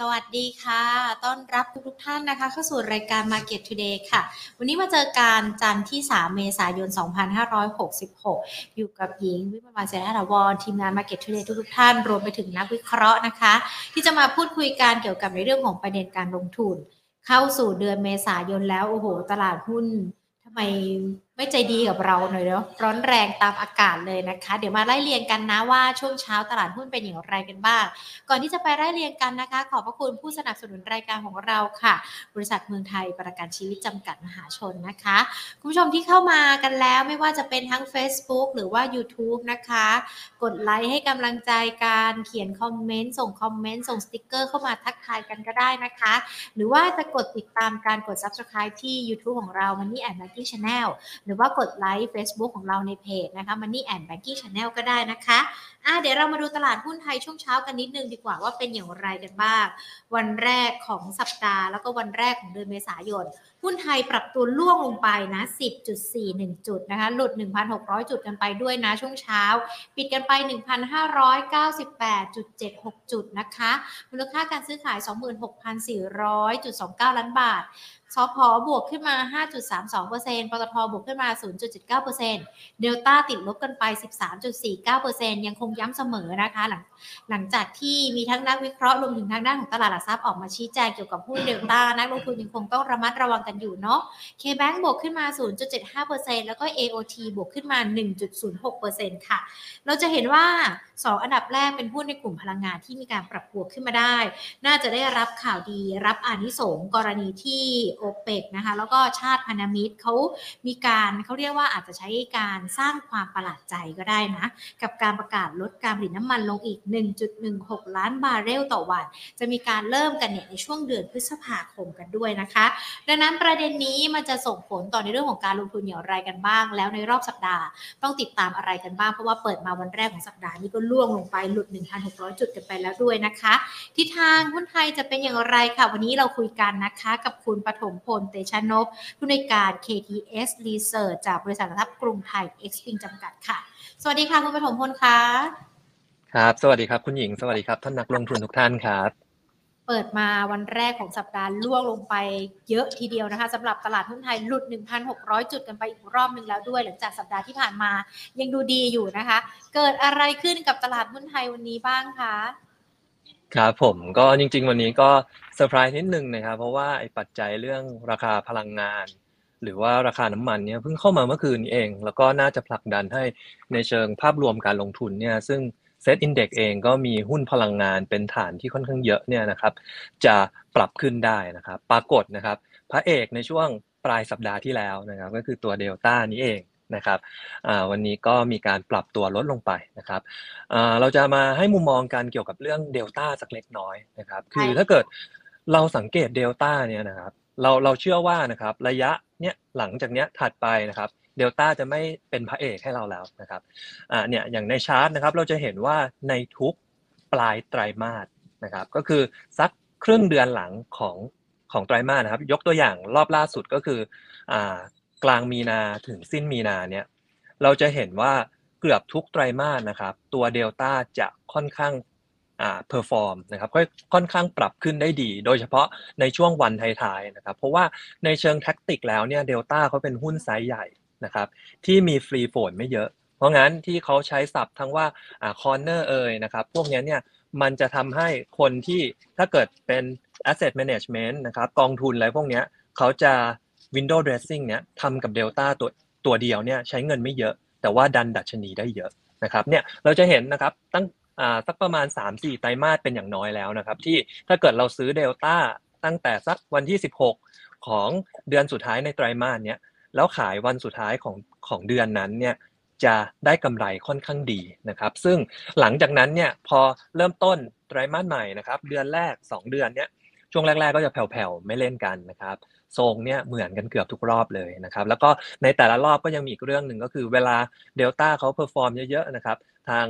สวัสดีค่ะ ต้อนรับทุกๆท่านนะคะ เข้าสู่รายการ Market Today ค่ะ วันนี้มาเจอการจันทร์ที่ 3 เมษายน 2566 อยู่กับหญิง วิมวันเสนาถาวรทีมงาน Market Today ทุกๆท่าน รวมไปถึงนักวิเคราะห์นะคะ ที่จะมาพูดคุยกันเกี่ยวกับในเรื่องของประเด็นการลงทุน เข้าสู่เดือนเมษายนแล้ว โอ้โห ตลาดหุ้นทำไม ไม่ใจดีกับเราหน่อยเนาะร้อนแรงตามอากาศเลยนะคะ เดี๋ยวมาไล่เรียงกันนะว่าช่วงเช้าตลาดหุ้นเป็นอย่างไรกันบ้าง ก่อนที่จะไปไล่เรียงกันนะคะ ขอบพระคุณผู้สนับสนุนรายการของเราค่ะ บริษัทเมืองไทยประกันชีวิตจำกัดมหาชนนะคะ คุณผู้ชมที่เข้ามากันแล้วไม่ว่าจะเป็นทั้ง Facebook หรือว่า YouTube นะคะ กดไลค์ให้กำลังใจการเขียนคอมเมนต์ส่งคอมเมนต์ส่งสติกเกอร์เข้ามาทักทายกันก็ได้นะคะ หรือว่าจะกดติดตามการกด Subscribe ที่ YouTube ของเรา Money and Banking Channel หรือว่ากดไลค์ Facebook ของเราในเพจนะคะ Money and Banking Channel ก็ได้นะคะอะเดี๋ยวเรามาดูตลาดหุ้นไทยช่วงเช้ากันนิดนึงดีกว่าว่าเป็นอย่างไรกันบ้าง วันแรกของสัปดาห์ แล้วก็วันแรกของเดือนเมษายน หุ้นไทยปรับตัวล่วงลงไปนะ 10.41 จุดนะคะ หลุด 1,600 จุดกันไปด้วยนะช่วงเช้า ปิดกันไป 1,598.76 จุดนะคะ มูลค่าการซื้อขาย 26,400.29 ล้านบาท สพบวกขึ้นมา 5.32%ปตทบวกขึ้นมา 0.79%เดลต้าติดลบกันไป 13.49%ยังคงย้ำเสมอนะคะหลังหลังจากที่มีทั้งนักวิเคราะห์รวมถึงทางด้านของตลาดหลักทรัพย์ออกมาชี้แจงเกี่ยวกับหุ้นเดลต้านักลงทุนยังคงต้องระมัดระวังกันอยู่เนาะ K-Bank บวกขึ้นมา 0.75%แล้วก็ AOT บวกขึ้นมา 1.06%ค่ะ เราจะเห็นว่า 2 อันดับแรกเป็นหุ้นในกลุ่มพลังงานที่มีการปรับตัวขึ้นมาได้ น่าจะได้รับข่าวดีรับอานิสงส์กรณีที่โอเปกนะคะแล้วก็ชาติพันธมิตรเขามีการเขาเรียกว่าอาจจะใช้การสร้างความประหลาดใจก็ได้นะ กับการประกาศลดการผลิตน้ำมันลงอีก 1.16 ล้านบาร์เรลต่อวัน จะมีการเริ่มกันเนี่ยในช่วงเดือนพฤษภาคมกันด้วยนะคะ ดังนั้นประเด็นนี้มันจะส่งผลต่อในเรื่องของการลงทุนอย่างไรกันบ้าง แล้วในรอบสัปดาห์ต้องติดตามอะไรกันบ้าง เพราะว่าเปิดมาวันแรกของสัปดาห์นี้ก็ล่วงลงไปหลุด 1,600 จุดกันไปแล้วด้วยนะคะทิศทางหุ้นไทยจะเป็นอย่างไรค่ะ วันนี้เราคุยกันนะคะ กับคุณปฐมพล เตชะนพผู้ในวยการ KTS Research จากบริษัทหลักทรัพย์กรุงไทย X p i n จำกัดค่ะ สวัสดีค่ะคุณปฐมพลคะครับ สวัสดีครับคุณหญิง สวัสดีครับท่านนักลงทุนทุกท่านครับเปิดมาวันแรกของสัปดาห์ล่วงลงไปเยอะทีเดียวนะคะสำหรับตลาดหุ้นไทยหลุด 1,600 จุดกันไปอีกรอบหนึ่งแล้วด้วย หลังจากสัปดาห์ที่ผ่านมายังดูดีอยู่นะคะ เกิดอะไรขึ้นกับตลาดหุ้นไทยวันนี้บ้างคะ ครับผมก็จริง ๆ วันนี้ก็เซอร์ไพรส์นิดนึงนะครับ เพราะว่าไอ้ปัจจัยเรื่องราคาพลังงาน หรือว่าราคาน้ำมันเนี่ยเพิ่งเข้ามาเมื่อคืนนี้เอง แล้วก็น่าจะผลักดันให้ในเชิงภาพรวมการลงทุนเนี่ยซึ่ง SET Index เองก็มีหุ้นพลังงานเป็นฐานที่ค่อนข้างเยอะเนี่ยนะครับ จะปรับขึ้นได้นะครับ ปรากฏนะครับ พระเอกในช่วงปลายสัปดาห์ที่แล้วนะครับ ก็คือตัวเดลต้านี้เอง นะครับวันนี้ก็มีการปรับตัวลดลงไปนะครับเราจะมาให้มุมมองกันเกี่ยวกับเรื่องเดลต้าสักเล็กน้อยนะครับ คือถ้าเกิดเราสังเกตเดลต้าเนี่ยนะครับ เราเราเชื่อว่านะครับระยะเนี้ยหลังจากเนี้ยถัดไปนะครับเดลต้าจะไม่เป็นพระเอกให้เราแล้วนะครับอ่าเนี่ยอย่างในชาร์ตนะครับ เราจะเห็นว่าในทุกปลายไตรมาสนะครับ ก็คือสักครึ่งเดือนหลังของของไตรมาสนะครับ ยกตัวอย่างรอบล่าสุดก็คืออ่า กลางมีนาถึงสิ้นมีนาเนี่ยเราจะเห็นว่าเกือบทุกไตรมาสนะครับตัวเดลต้าจะค่อนข้างอ่า perform นะครับค่อนข้างปรับขึ้นได้ดี โดยเฉพาะในช่วงวันท้ายๆนะครับเพราะว่าในเชิง tactic แล้วเนี่ยเดลต้าเขาเป็นหุ้นไซส์ใหญ่นะครับที่มี free float ไม่เยอะ เพราะงั้นที่เขาใช้ศัพท์กันว่าอ่า corner เอยนะครับพวกนี้เนี่ยมันจะทำให้คนที่ถ้าเกิดเป็น asset management นะครับกองทุนอะไรพวกนี้เขาจะ window dressing เนี่ยทำกับ Delta ตัวตัวเดียวเนี่ยใช้เงินไม่เยอะ แต่ว่าดันดัชนีได้เยอะนะครับเนี่ยเราจะเห็นนะครับตั้งสักประมาณ 3-4 ไตรมาสเป็นอย่างน้อยแล้วนะครับ ที่ถ้าเกิดเราซื้อ Delta ตั้งแต่สักวันที่ 16 ของเดือนสุดท้ายในไตรมาสเนี้ยแล้วขายวันสุดท้ายของของเดือนนั้นเนี่ยจะได้กำไรค่อนข้างดีนะครับ ซึ่งหลังจากนั้นเนี่ยพอเริ่มต้นไตรมาสใหม่นะครับ เดือนแรก 2 เดือนเนี่ยช่วงแรก ๆ ก็จะแผ่วๆไม่เล่นกันนะครับ ทรงเนี่ยเหมือนกันเกือบทุกรอบเลยนะครับแล้วก็ในแต่ละรอบก็ยังมีอีกเรื่องหนึ่งก็คือเวลาเดลต้าเขา perform เยอะๆนะครับทาง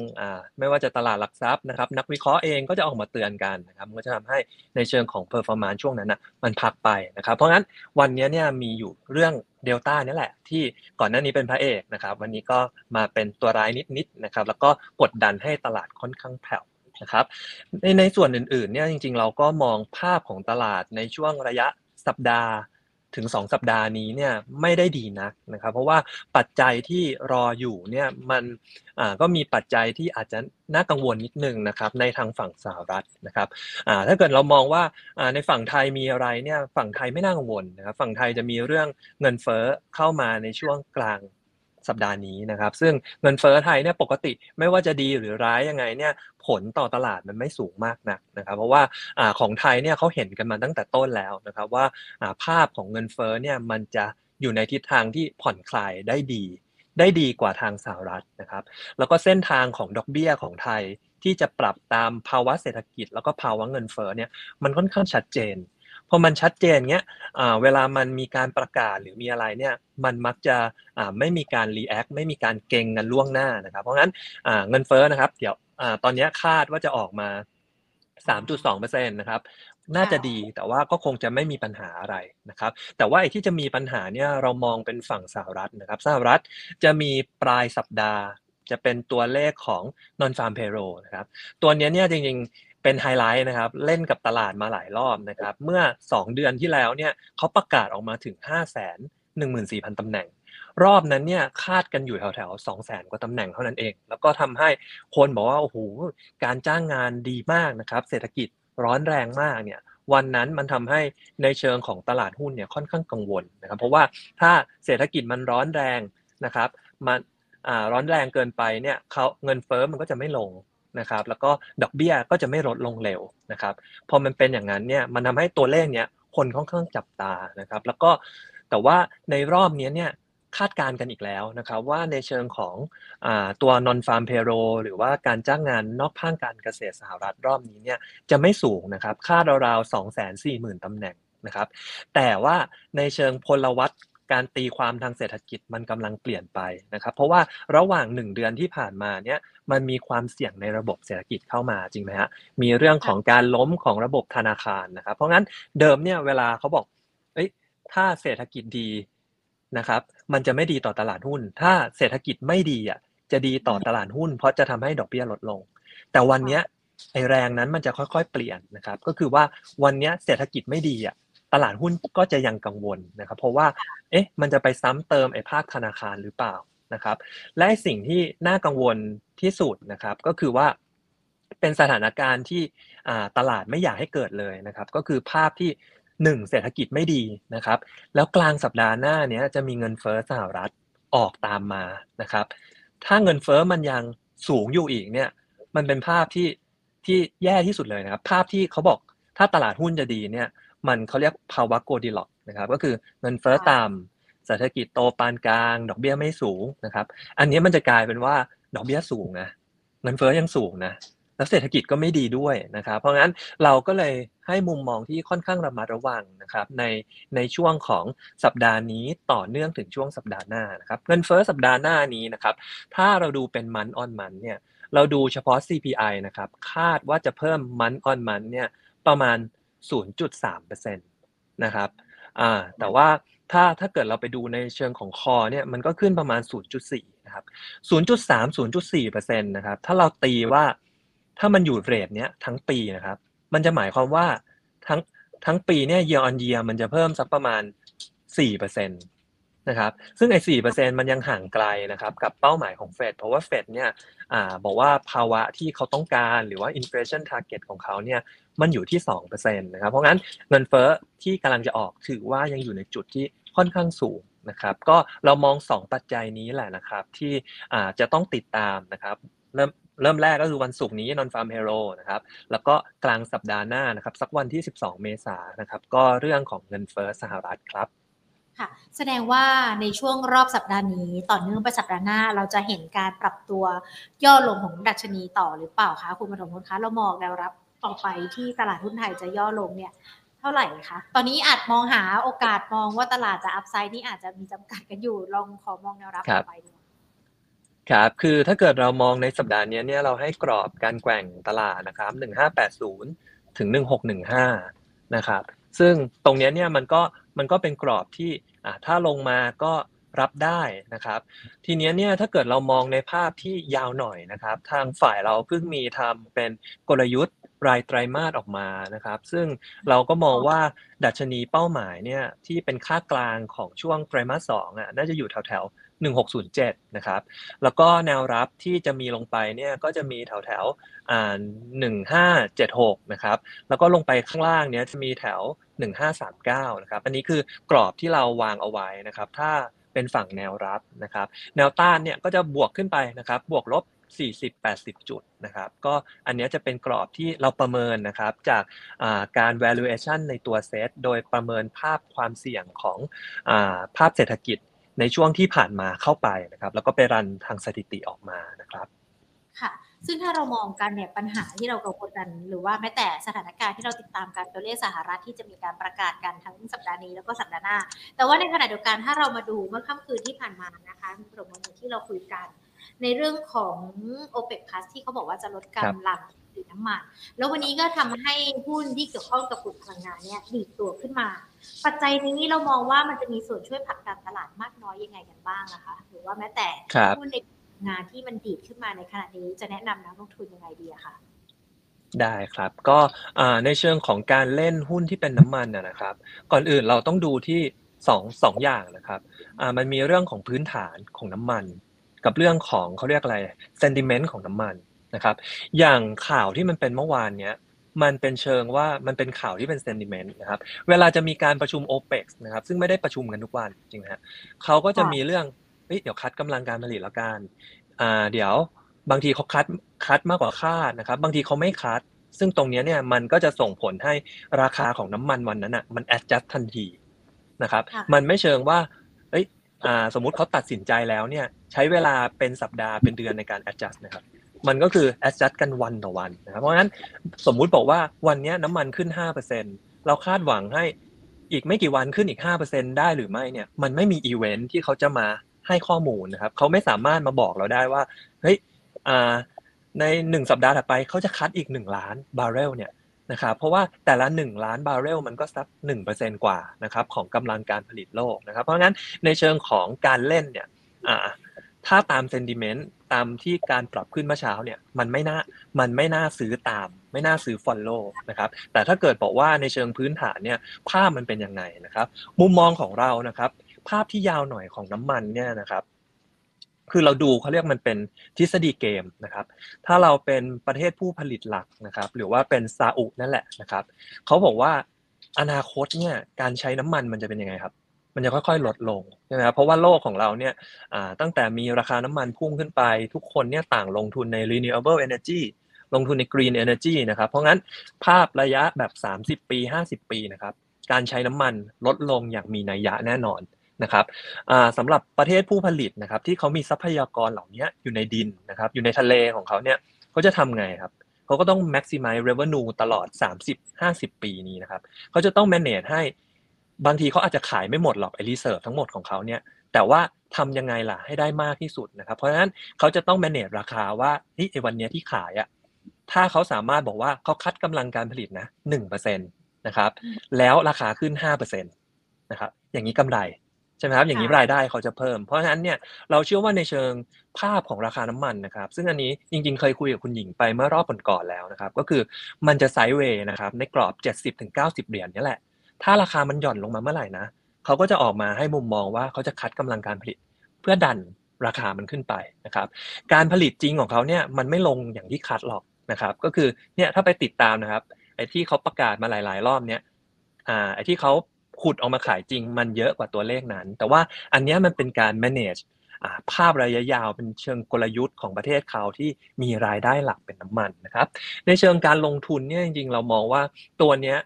ไม่ว่าจะตลาดหลักทรัพย์นะครับนักวิเคราะห์เองก็จะออกมาเตือนกันนะครับก็จะทำให้ในเชิงของ performance ช่วงนั้นนะมันพักไปนะครับเพราะงั้นวันนี้เนี่ยมีอยู่เรื่องเดลต้านี่แหละ ที่ก่อนหน้านี้เป็นพระเอกนะครับวันนี้ก็มาเป็นตัวร้ายนิดๆนะครับแล้วก็กดดันให้ตลาดค่อนข้างแผ่วนะครับในในส่วนอื่นๆเนี่ยจริงๆ เราก็มองภาพของตลาดในช่วงระยะสัปดาห์ ถึง 2 สัปดาห์นี้เนี่ยไม่ได้ดีนักนะครับ เพราะว่าปัจจัยที่รออยู่เนี่ยมันอ่าก็มีปัจจัยที่อาจจะน่ากังวลนิดนึงนะครับในทางฝั่งสหรัฐนะครับอ่าถ้าเกิดเรามองว่าอ่าในฝั่งไทยมีอะไรเนี่ยฝั่งไทยไม่น่ากังวลนะครับฝั่งไทยจะมีเรื่องเงินเฟ้อเข้ามาในช่วงกลาง สัปดาห์นี้นะครับ ซึ่งเงินเฟ้อไทยเนี่ยปกติไม่ว่าจะดีหรือร้ายยังไงเนี่ยผลต่อตลาดมันไม่สูงมากนักนะครับ เพราะว่าอของไทยเนี่ยเขาเห็นกันมาตั้งแต่ต้นแล้วนะครับว่าอ่าภาพของเงินเฟ้อเนี่ยมันจะอยู่ในทิศทางที่ผ่อนคลายได้ดี ได้ดีกว่าทางสหรัฐนะครับ แล้วก็เส้นทางของดอกเบี้ยของไทยที่จะปรับตามภาวะเศรษฐกิจ แล้วก็ภาวะเงินเฟ้อเนี่ยมันค่อนข้างชัดเจน พอมันชัดเจนเงี้ยเวลามันมีการประกาศหรือมีอะไรเนี่ยมันมักจะไม่มีการรีแอคไม่มีการเก่งกันล่วงหน้านะครับ เพราะงั้นเงินเฟ้อนะครับ เดี๋ยวตอนนี้คาดว่าจะออกมา 3.2%นะครับน่าจะดีแต่ว่าก็คงจะไม่มีปัญหาอะไรนะครับ แต่ว่าไอ้ที่จะมีปัญหาเนี่ยเรามองเป็นฝั่งสหรัฐนะครับสหรัฐจะมีปลายสัปดาห์จะเป็นตัวเลขของ non farm payroll นะครับ ตัวนี้เนี่ยจริงๆ เป็นไฮไลท์นะครับ เล่นกับตลาดมาหลายรอบนะครับ เมื่อ 2 เดือนที่แล้วเนี่ยเขาประกาศออกมาถึง 5 1 4 0 0 0ตำแหน่ง รอบนั้นเนี่ยคาดกันอยู่แถวๆ2 0 0 0 0 0กว่าตำแหน่งเท่านั้นเอง แล้วก็ทำให้คนบอกว่าโอ้โหการจ้างงานดีมากนะครับ เศรษฐกิจร้อนแรงมากเนี่ยวันนั้นมันทำให้ในเชิงของตลาดหุ้นเนี่ยค่อนข้างกังวลนะครับ เพราะว่าถ้าเศรษฐกิจมันร้อนแรงนะครับ มันร้อนแรงเกินไปเนี่ยเขาเงินเฟ้อมันก็จะไม่ลง นะครับแล้วก็ดอกเบี้ยก็จะไม่ลดลงเร็วนะครับพอมันเป็นอย่างนั้นเนี่ยมันทำให้ตัวเลขเนี้ยคนค่อนข้างจับตานะครับ แล้วก็แต่ว่าในรอบนี้เนี่ยคาดการณ์กันอีกแล้วนะครับว่าในเชิงของอตัว non farm payroll หรือว่าการจ้างงานนอกภาคการเกษตรสหรัฐรอบนี้เนี่ยจะไม่สูงนะครับคาดราวๆ2 4 0 0 0 0ตำแหน่งนะครับแต่ว่าในเชิงพลวัต การตีความทางเศรษฐกิจมันกำลังเปลี่ยนไปนะครับ เพราะว่าระหว่าง 1 เดือนที่ผ่านมาเนี่ยมันมีความเสี่ยงในระบบเศรษฐกิจเข้ามาจริงไหมฮะมีเรื่องของการล้มของระบบธนาคารนะครับ เพราะงั้นเดิมเนี่ยเวลาเขาบอกเอ้ยถ้าเศรษฐกิจดีนะครับ มันจะไม่ดีต่อตลาดหุ้น ถ้าเศรษฐกิจไม่ดีอะจะดีต่อตลาดหุ้น เพราะจะทำให้ดอกเบี้ยลดลง แต่วันนี้ไอแรงนั้นมันจะค่อยๆ เปลี่ยนนะครับ ก็คือว่าวันนี้เศรษฐกิจไม่ดีอะ ตลาดหุ้นก็จะยังกังวลนะครับ เพราะว่าเอ๊ะมันจะไปซ้ำเติมไอ้ภาคธนาคารหรือเปล่านะครับ และสิ่งที่น่ากังวลที่สุดนะครับ ก็คือว่าเป็นสถานการณ์ที่ตลาดไม่อยากให้เกิดเลยนะครับ ก็คือภาพที่หนึ่งเศรษฐกิจไม่ดีนะครับ แล้วกลางสัปดาห์หน้าเนี้ยจะมีเงินเฟ้อสหรัฐออกตามมานะครับ ถ้าเงินเฟ้อมันยังสูงอยู่อีกเนี่ย มันเป็นภาพที่ที่แย่ที่สุดเลยนะครับ ภาพที่เขาบอกถ้าตลาดหุ้นจะดีเนี่ย มันเขาเรียกภาวะโกดิล็อกนะครับ ก็คือเงินเฟ้อต่ำเศรษฐกิจโตปานกลาง ดอกเบี้ยไม่สูงนะครับ อันนี้มันจะกลายเป็นว่าดอกเบี้ยสูงนะเงินเฟ้อยังสูงนะแล้วเศรษฐกิจก็ไม่ดีด้วยนะครับ เพราะงั้นเราก็เลยให้มุมมองที่ค่อนข้างระมัดระวังนะครับในในช่วงของสัปดาห์นี้ต่อเนื่องถึงช่วงสัปดาห์หน้านะครับเงินเฟ้อสัปดาห์หน้านี้นะครับถ้าเราดูเป็นมันออนมันเนี่ยเราดูเฉพาะ CPI นะครับคาดว่าจะเพิ่มมันออนมันเนี่ยประมาณ 0.3%นะครับอ่าแต่ว่าถ้าถ้าเกิดเราไปดูในเชิงของคอเนี่ยมันก็ขึ้นประมาณ 0.4นะครับ0.3 0.4%นะครับถ้าเราตีว่าถ้ามันอยู่เรทเนี้ยทั้งปีนะครับ มันจะหมายความว่าทั้งทั้งปีเนี่ย year on year มันจะเพิ่มสักประมาณ 4%นะครับ ซึ่งไอ้สี่เปอร์เซ็นมันยังห่างไกลนะครับ กับเป้าหมายของเฟด เพราะว่าเฟดเนี่ยอ่าบอกว่าภาวะที่เขาต้องการหรือว่า inflation target ของเขาเนี่ย มันอยู่ที่2%นะครับ เพราะงั้นเงินเฟ้อที่กำลังจะออกถือว่ายังอยู่ในจุดที่ค่อนข้างสูงนะครับก็เรามอง 2 ปัจจัยนี้แหละนะครับที่อาจะต้องติดตามนะครับเริ่มเริ่มแรกก็คือวันศุกร์นี้นอนฟาร์มเฮโร่นะครับแล้วก็กลางสัปดาห์หน้านะครับสักวันที่ 12 เมษายนนะครับก็เรื่องของเงินเฟ้อสหรัฐครับค่ะแสดงว่าในช่วงรอบสัปดาห์นี้ต่อเนื่องไปสัปดาห์หน้า เราจะเห็นการปรับตัวย่อลงของดัชนีต่อหรือเปล่าคะคุณปฐมพลคะเรามองแนวรับ ต่อไปที่ตลาดหุ้นไทยจะย่อลงเนี่ยเท่าไหร่คะ ตอนนี้อาจมองหาโอกาสมองว่าตลาดจะอัพไซด์นี่อาจจะมีจำกัดกันอยู่ลองขอมองแนวรับต่อไปดูครับ คือถ้าเกิดเรามองในสัปดาห์นี้เนี่ยเราให้กรอบการแกว่งตลาดนะครับ 1580 ถึง 1615 นะครับ ซึ่งตรงนี้เนี่ยมันก็มันก็เป็นกรอบที่อ่าถ้าลงมาก็รับได้นะครับ ทีเนี้ยเนี่ยถ้าเกิดเรามองในภาพที่ยาวหน่อยนะครับ ทางฝ่ายเราเพิ่งมีทำเป็นกลยุทธ์ รายไตรมาสออกมานะครับ ซึ่งเราก็มองว่าดัชนีเป้าหมายเนี่ยที่เป็นค่ากลางของช่วงไตรมาสสองอะน่าจะอยู่แถวแถว1607 นะครับ แล้วก็แนวรับที่จะมีลงไปเนี่ยก็จะมีแถวแถวอ่า1576 นะครับ แล้วก็ลงไปข้างล่างเนี้ยจะมีแถว 1539 นะครับ อันนี้คือกรอบที่เราวางเอาไว้นะครับ ถ้าเป็นฝั่งแนวรับนะครับ แนวต้านเนี่ยก็จะบวกขึ้นไปนะครับ บวกลบ 40-80 จุดนะครับ ก็อันนี้จะเป็นกรอบที่เราประเมินนะครับจากการ valuation ในตัวเซตโดยประเมินภาพความเสี่ยงของอาภาพเศรษฐกิจในช่วงที่ผ่านมาเข้าไปนะครับ แล้วก็ไปรันทางสถิติออกมานะครับค่ะซึ่งถ้าเรามองกันเนี่ยปัญหาที่เรากังวลกัน หรือว่าแม้แต่สถานการณ์ที่เราติดตามกันตัวเลขสหรัฐที่จะมีการประกาศกันทั้งสัปดาห์นี้แล้วก็สัปดาห์หน้า แต่ว่าในขณะเดียวกันถ้าเรามาดูเมื่อค่ำคืนที่ผ่านมานะคะมีประเด็นที่เราคุยกัน ในเรื่องของ o p e c Plus ที่เขาบอกว่าจะลดกำลังผลิตน้ำมัน แล้ววันนี้ก็ทำให้หุ้นที่เกี่ยวข้องกับกลุ่มพลังงานเนี่ยดีดตัวขึ้นมา ปัจจัยนี้เรามองว่ามันจะมีส่วนช่วยผลักดันตลาดมากน้อยยังไงกันบ้างนะคะ หรือว่าแม้แต่หุ้นในงานที่มันดีดขึ้นมาในขณะนี้จะแนะนำนักลงทุนยังไงดีอะคะได้ครับก็ในเชิงของการเล่นหุ้นที่เป็นน้ำมันนะครับ ก่อนอื่นเราต้องดูที่สองสองอย่างนะครับมันมีเรื่องของพื้นฐานของน้ำมัน กับเรื่องของเขาเรียกอะไร sentiment ของน้ำมันนะครับ อย่างข่าวที่มันเป็นเมื่อวานเนี้ยมันเป็นเชิงว่ามันเป็นข่าวที่เป็น sentiment นะครับ เวลาจะมีการประชุม OPEC นะครับ ซึ่งไม่ได้ประชุมกันทุกวันจริงนะฮะเขาก็จะมีเรื่องเดี๋ยวคัดกำลังการผลิตแล้วกันอ่าเดี๋ยวบางทีเขาคัดคัดมากกว่าคาดนะครับ บางทีเขาไม่คัด ซึ่งตรงนี้เนี่ยมันก็จะส่งผลให้ราคาของน้ำมันวันนั้นอะมัน adjust ทันทีนะครับ มันไม่เชิงว่าเอ้ยอ่า สมมุติเขาตัดสินใจแล้วเนี่ยใช้เวลาเป็นสัปดาห์เป็นเดือนในการ adjust นะครับมันก็คือ adjust กันวันต่อวันนะครับเพราะฉะนั้นสมมุติบอกว่าวันนี้น้ำมันขึ้น 5%เราคาดหวังให้อีกไม่กี่วันขึ้นอีก 5%ได้หรือไม่เนี่ยมันไม่มีอีเวนท์ที่เขาจะมาให้ข้อมูลนะครับเขาไม่สามารถมาบอกเราได้ว่าเฮ้ยในหนึ่งสัปดาห์ถัดไปเขาจะ cut อีกหนึ่งล้านบาร์เรลเนี่ย นะครับเพราะว่าแต่ละหนึ่งล้านบาร์เรลมันก็สักหนึ่งเปอร์เซ็นกว่านะครับของกำลังการผลิตโลกนะครับ เพราะงั้นในเชิงของการเล่นเนี่ยถ้าตาม sentiment ตามที่การปรับขึ้นเมื่อเช้าเนี่ยมันไม่น่ามันไม่น่าซื้อตาม ไม่น่าซื้อ follow นะครับแต่ถ้าเกิดบอกว่าในเชิงพื้นฐานเนี่ยภาพมันเป็นยังไงนะครับ มุมมองของเรานะครับ ภาพที่ยาวหน่อยของน้ำมันเนี่ยนะครับ คือเราดูเขาเรียกมันเป็นทฤษฎีเกมนะครับ ถ้าเราเป็นประเทศผู้ผลิตหลักนะครับ หรือว่าเป็นซาอุนั่นแหละนะครับเขาบอกว่าอนาคตเนี่ยการใช้น้ำมันมันจะเป็นยังไงครับ มันจะค่อยๆลดลงใช่ไหมครับเพราะว่าโลกของเราเนี่ยตั้งแต่มีราคาน้ำมันพุ่งขึ้นไป ทุกคนเนี่ยต่างลงทุนใน renewable energy ลงทุนใน green energy นะครับ เพราะงั้นภาพระยะแบบ 30 ปี 50 ปีนะครับการใช้น้ำมันลดลงอย่างมีนัยยะแน่นอน นะครับสำหรับประเทศผู้ผลิตนะครับที่เขามีทรัพยากรเหล่านี้อยู่ในดินนะครับอยู่ในทะเลของเขาเนี่ยเขาจะทำไงครับเขาก็ต้อง maximize revenue ตลอด 30-50 ปีนี้นะครับเขาจะต้อง manage ให้บางทีเขาอาจจะขายไม่หมดหรอกไอ้ reserve ทั้งหมดของเขาเนี่ยแต่ว่าทำยังไงล่ะให้ได้มากที่สุดนะครับเพราะฉะนั้นเขาจะต้อง manage ราคาว่าที่ไอ้วันนี้ที่ขายอะถ้าเขาสามารถบอกว่าเขาคัดกำลังการผลิตนะ1%นะครับแล้วราคาขึ้น5%นะครับอย่างนี้กำไรใช่ไหมครับอย่างนี้รายได้เขาจะเพิ่ม เพราะฉะนั้นเนี่ยเราเชื่อว่าในเชิงภาพของราคาน้ำมันนะครับ ซึ่งอันนี้จริงๆ เคยคุยกับคุณหญิงไปเมื่อรอบก่อนๆแล้วนะครับ ก็คือมันจะไซด์เวย์นะครับในกรอบ 70-90 เหรียญนี่แหละ ถ้าราคามันหย่อนลงมาเมื่อไหร่นะเขาก็จะออกมาให้มุมมองว่าเขาจะคัดกำลังการผลิต เพื่อดันราคามันขึ้นไปนะครับ การผลิตจริงของเขาเนี่ยมันไม่ลงอย่างที่คัดหรอกนะครับ ก็คือเนี่ยถ้าไปติดตามนะครับไอ้ที่เขาประกาศมาหลาย ๆ รอบเนี้ยอ่าไอ้ที่เขา ขุดออกมาขายจริงมันเยอะกว่าตัวเลขนั้น แต่ว่าอันนี้มันเป็นการ manage ภาพระยะยาวเป็นเชิงกลยุทธ์ของประเทศเขาที่มีรายได้หลักเป็นน้ำมันนะครับ ในเชิงการลงทุนเนี่ยจริงๆ เรามองว่าตัวนี้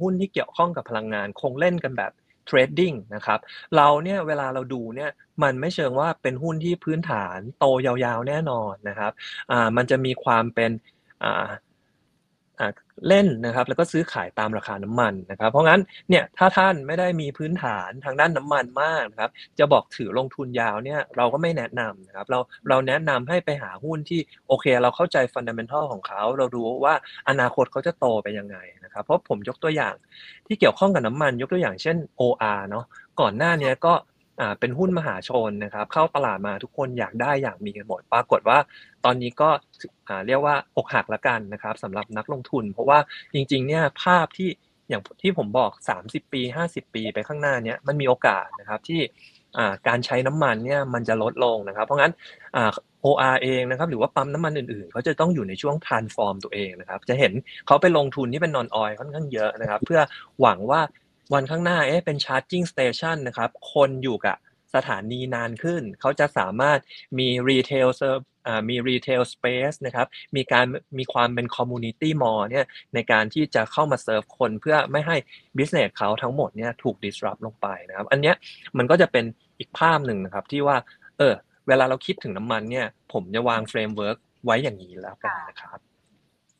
หุ้นที่เกี่ยวข้องกับพลังงานคงเล่นกันแบบเทรดดิ้งนะครับ เราเนี่ยเวลาเราดูเนี่ยมันไม่เชิงว่าเป็นหุ้นที่พื้นฐานโตยาวๆแน่นอนนะครับมันจะมีความเป็น เล่นนะครับแล้วก็ซื้อขายตามราคาน้ำมันนะครับ เพราะงั้นเนี่ยถ้าท่านไม่ได้มีพื้นฐานทางด้านน้ำมันมากนะครับจะบอกถือลงทุนยาวเนี่ยเราก็ไม่แนะนำนะครับเราเราแนะนำให้ไปหาหุ้นที่โอเค เราเข้าใจฟันเดเมนทัลของเขา เราดูว่าอนาคตเขาจะโตไปยังไงนะครับเพราะผมยกตัวอย่างที่เกี่ยวข้องกับน้ำมัน ยกตัวอย่างเช่น OR เนาะก่อนหน้านี้ก็ อ่าเป็นหุ้นมหาชนนะครับ เข้าตลาดมาทุกคนอยากได้อยากมีกันหมดปรากฏว่า ตอนนี้ก็อ่าเรียกว่าอกหักละกันนะครับสำหรับนักลงทุน เพราะว่าจริง ๆ เนี่ยภาพที่อย่างที่ผมบอก 30 ปี 50 ปีไปข้างหน้าเนี้ยมันมีโอกาสนะครับที่อ่าการใช้น้ำมันเนี่ยมันจะลดลงนะครับ เพราะงั้นอ่า OR เองนะครับหรือว่าปั๊มน้ำมันอื่นๆเขาจะต้องอยู่ในช่วง transform ตัวเองนะครับ จะเห็นเขาไปลงทุนที่เป็น non oil ค่อนข้างเยอะนะครับ เพื่อหวังว่า วันข้างหน้าเอ๊ะเป็น charging station นะครับ คนอยู่กับสถานีนานขึ้น เขาจะสามารถมี retail serve อ่ามี retail space นะครับ มีการมีความเป็น community mall เนี่ยในการที่จะเข้ามาเซิร์ฟคนเพื่อไม่ให้ business เขาทั้งหมดเนี่ยถูก disrupt ลงไปนะครับ อันเนี้ยมันก็จะเป็นอีกภาพหนึ่งนะครับที่ว่า เออ เวลาเราคิดถึงน้ำมันเนี่ย ผมจะวาง framework ไว้อย่างนี้แล้วกันนะครับ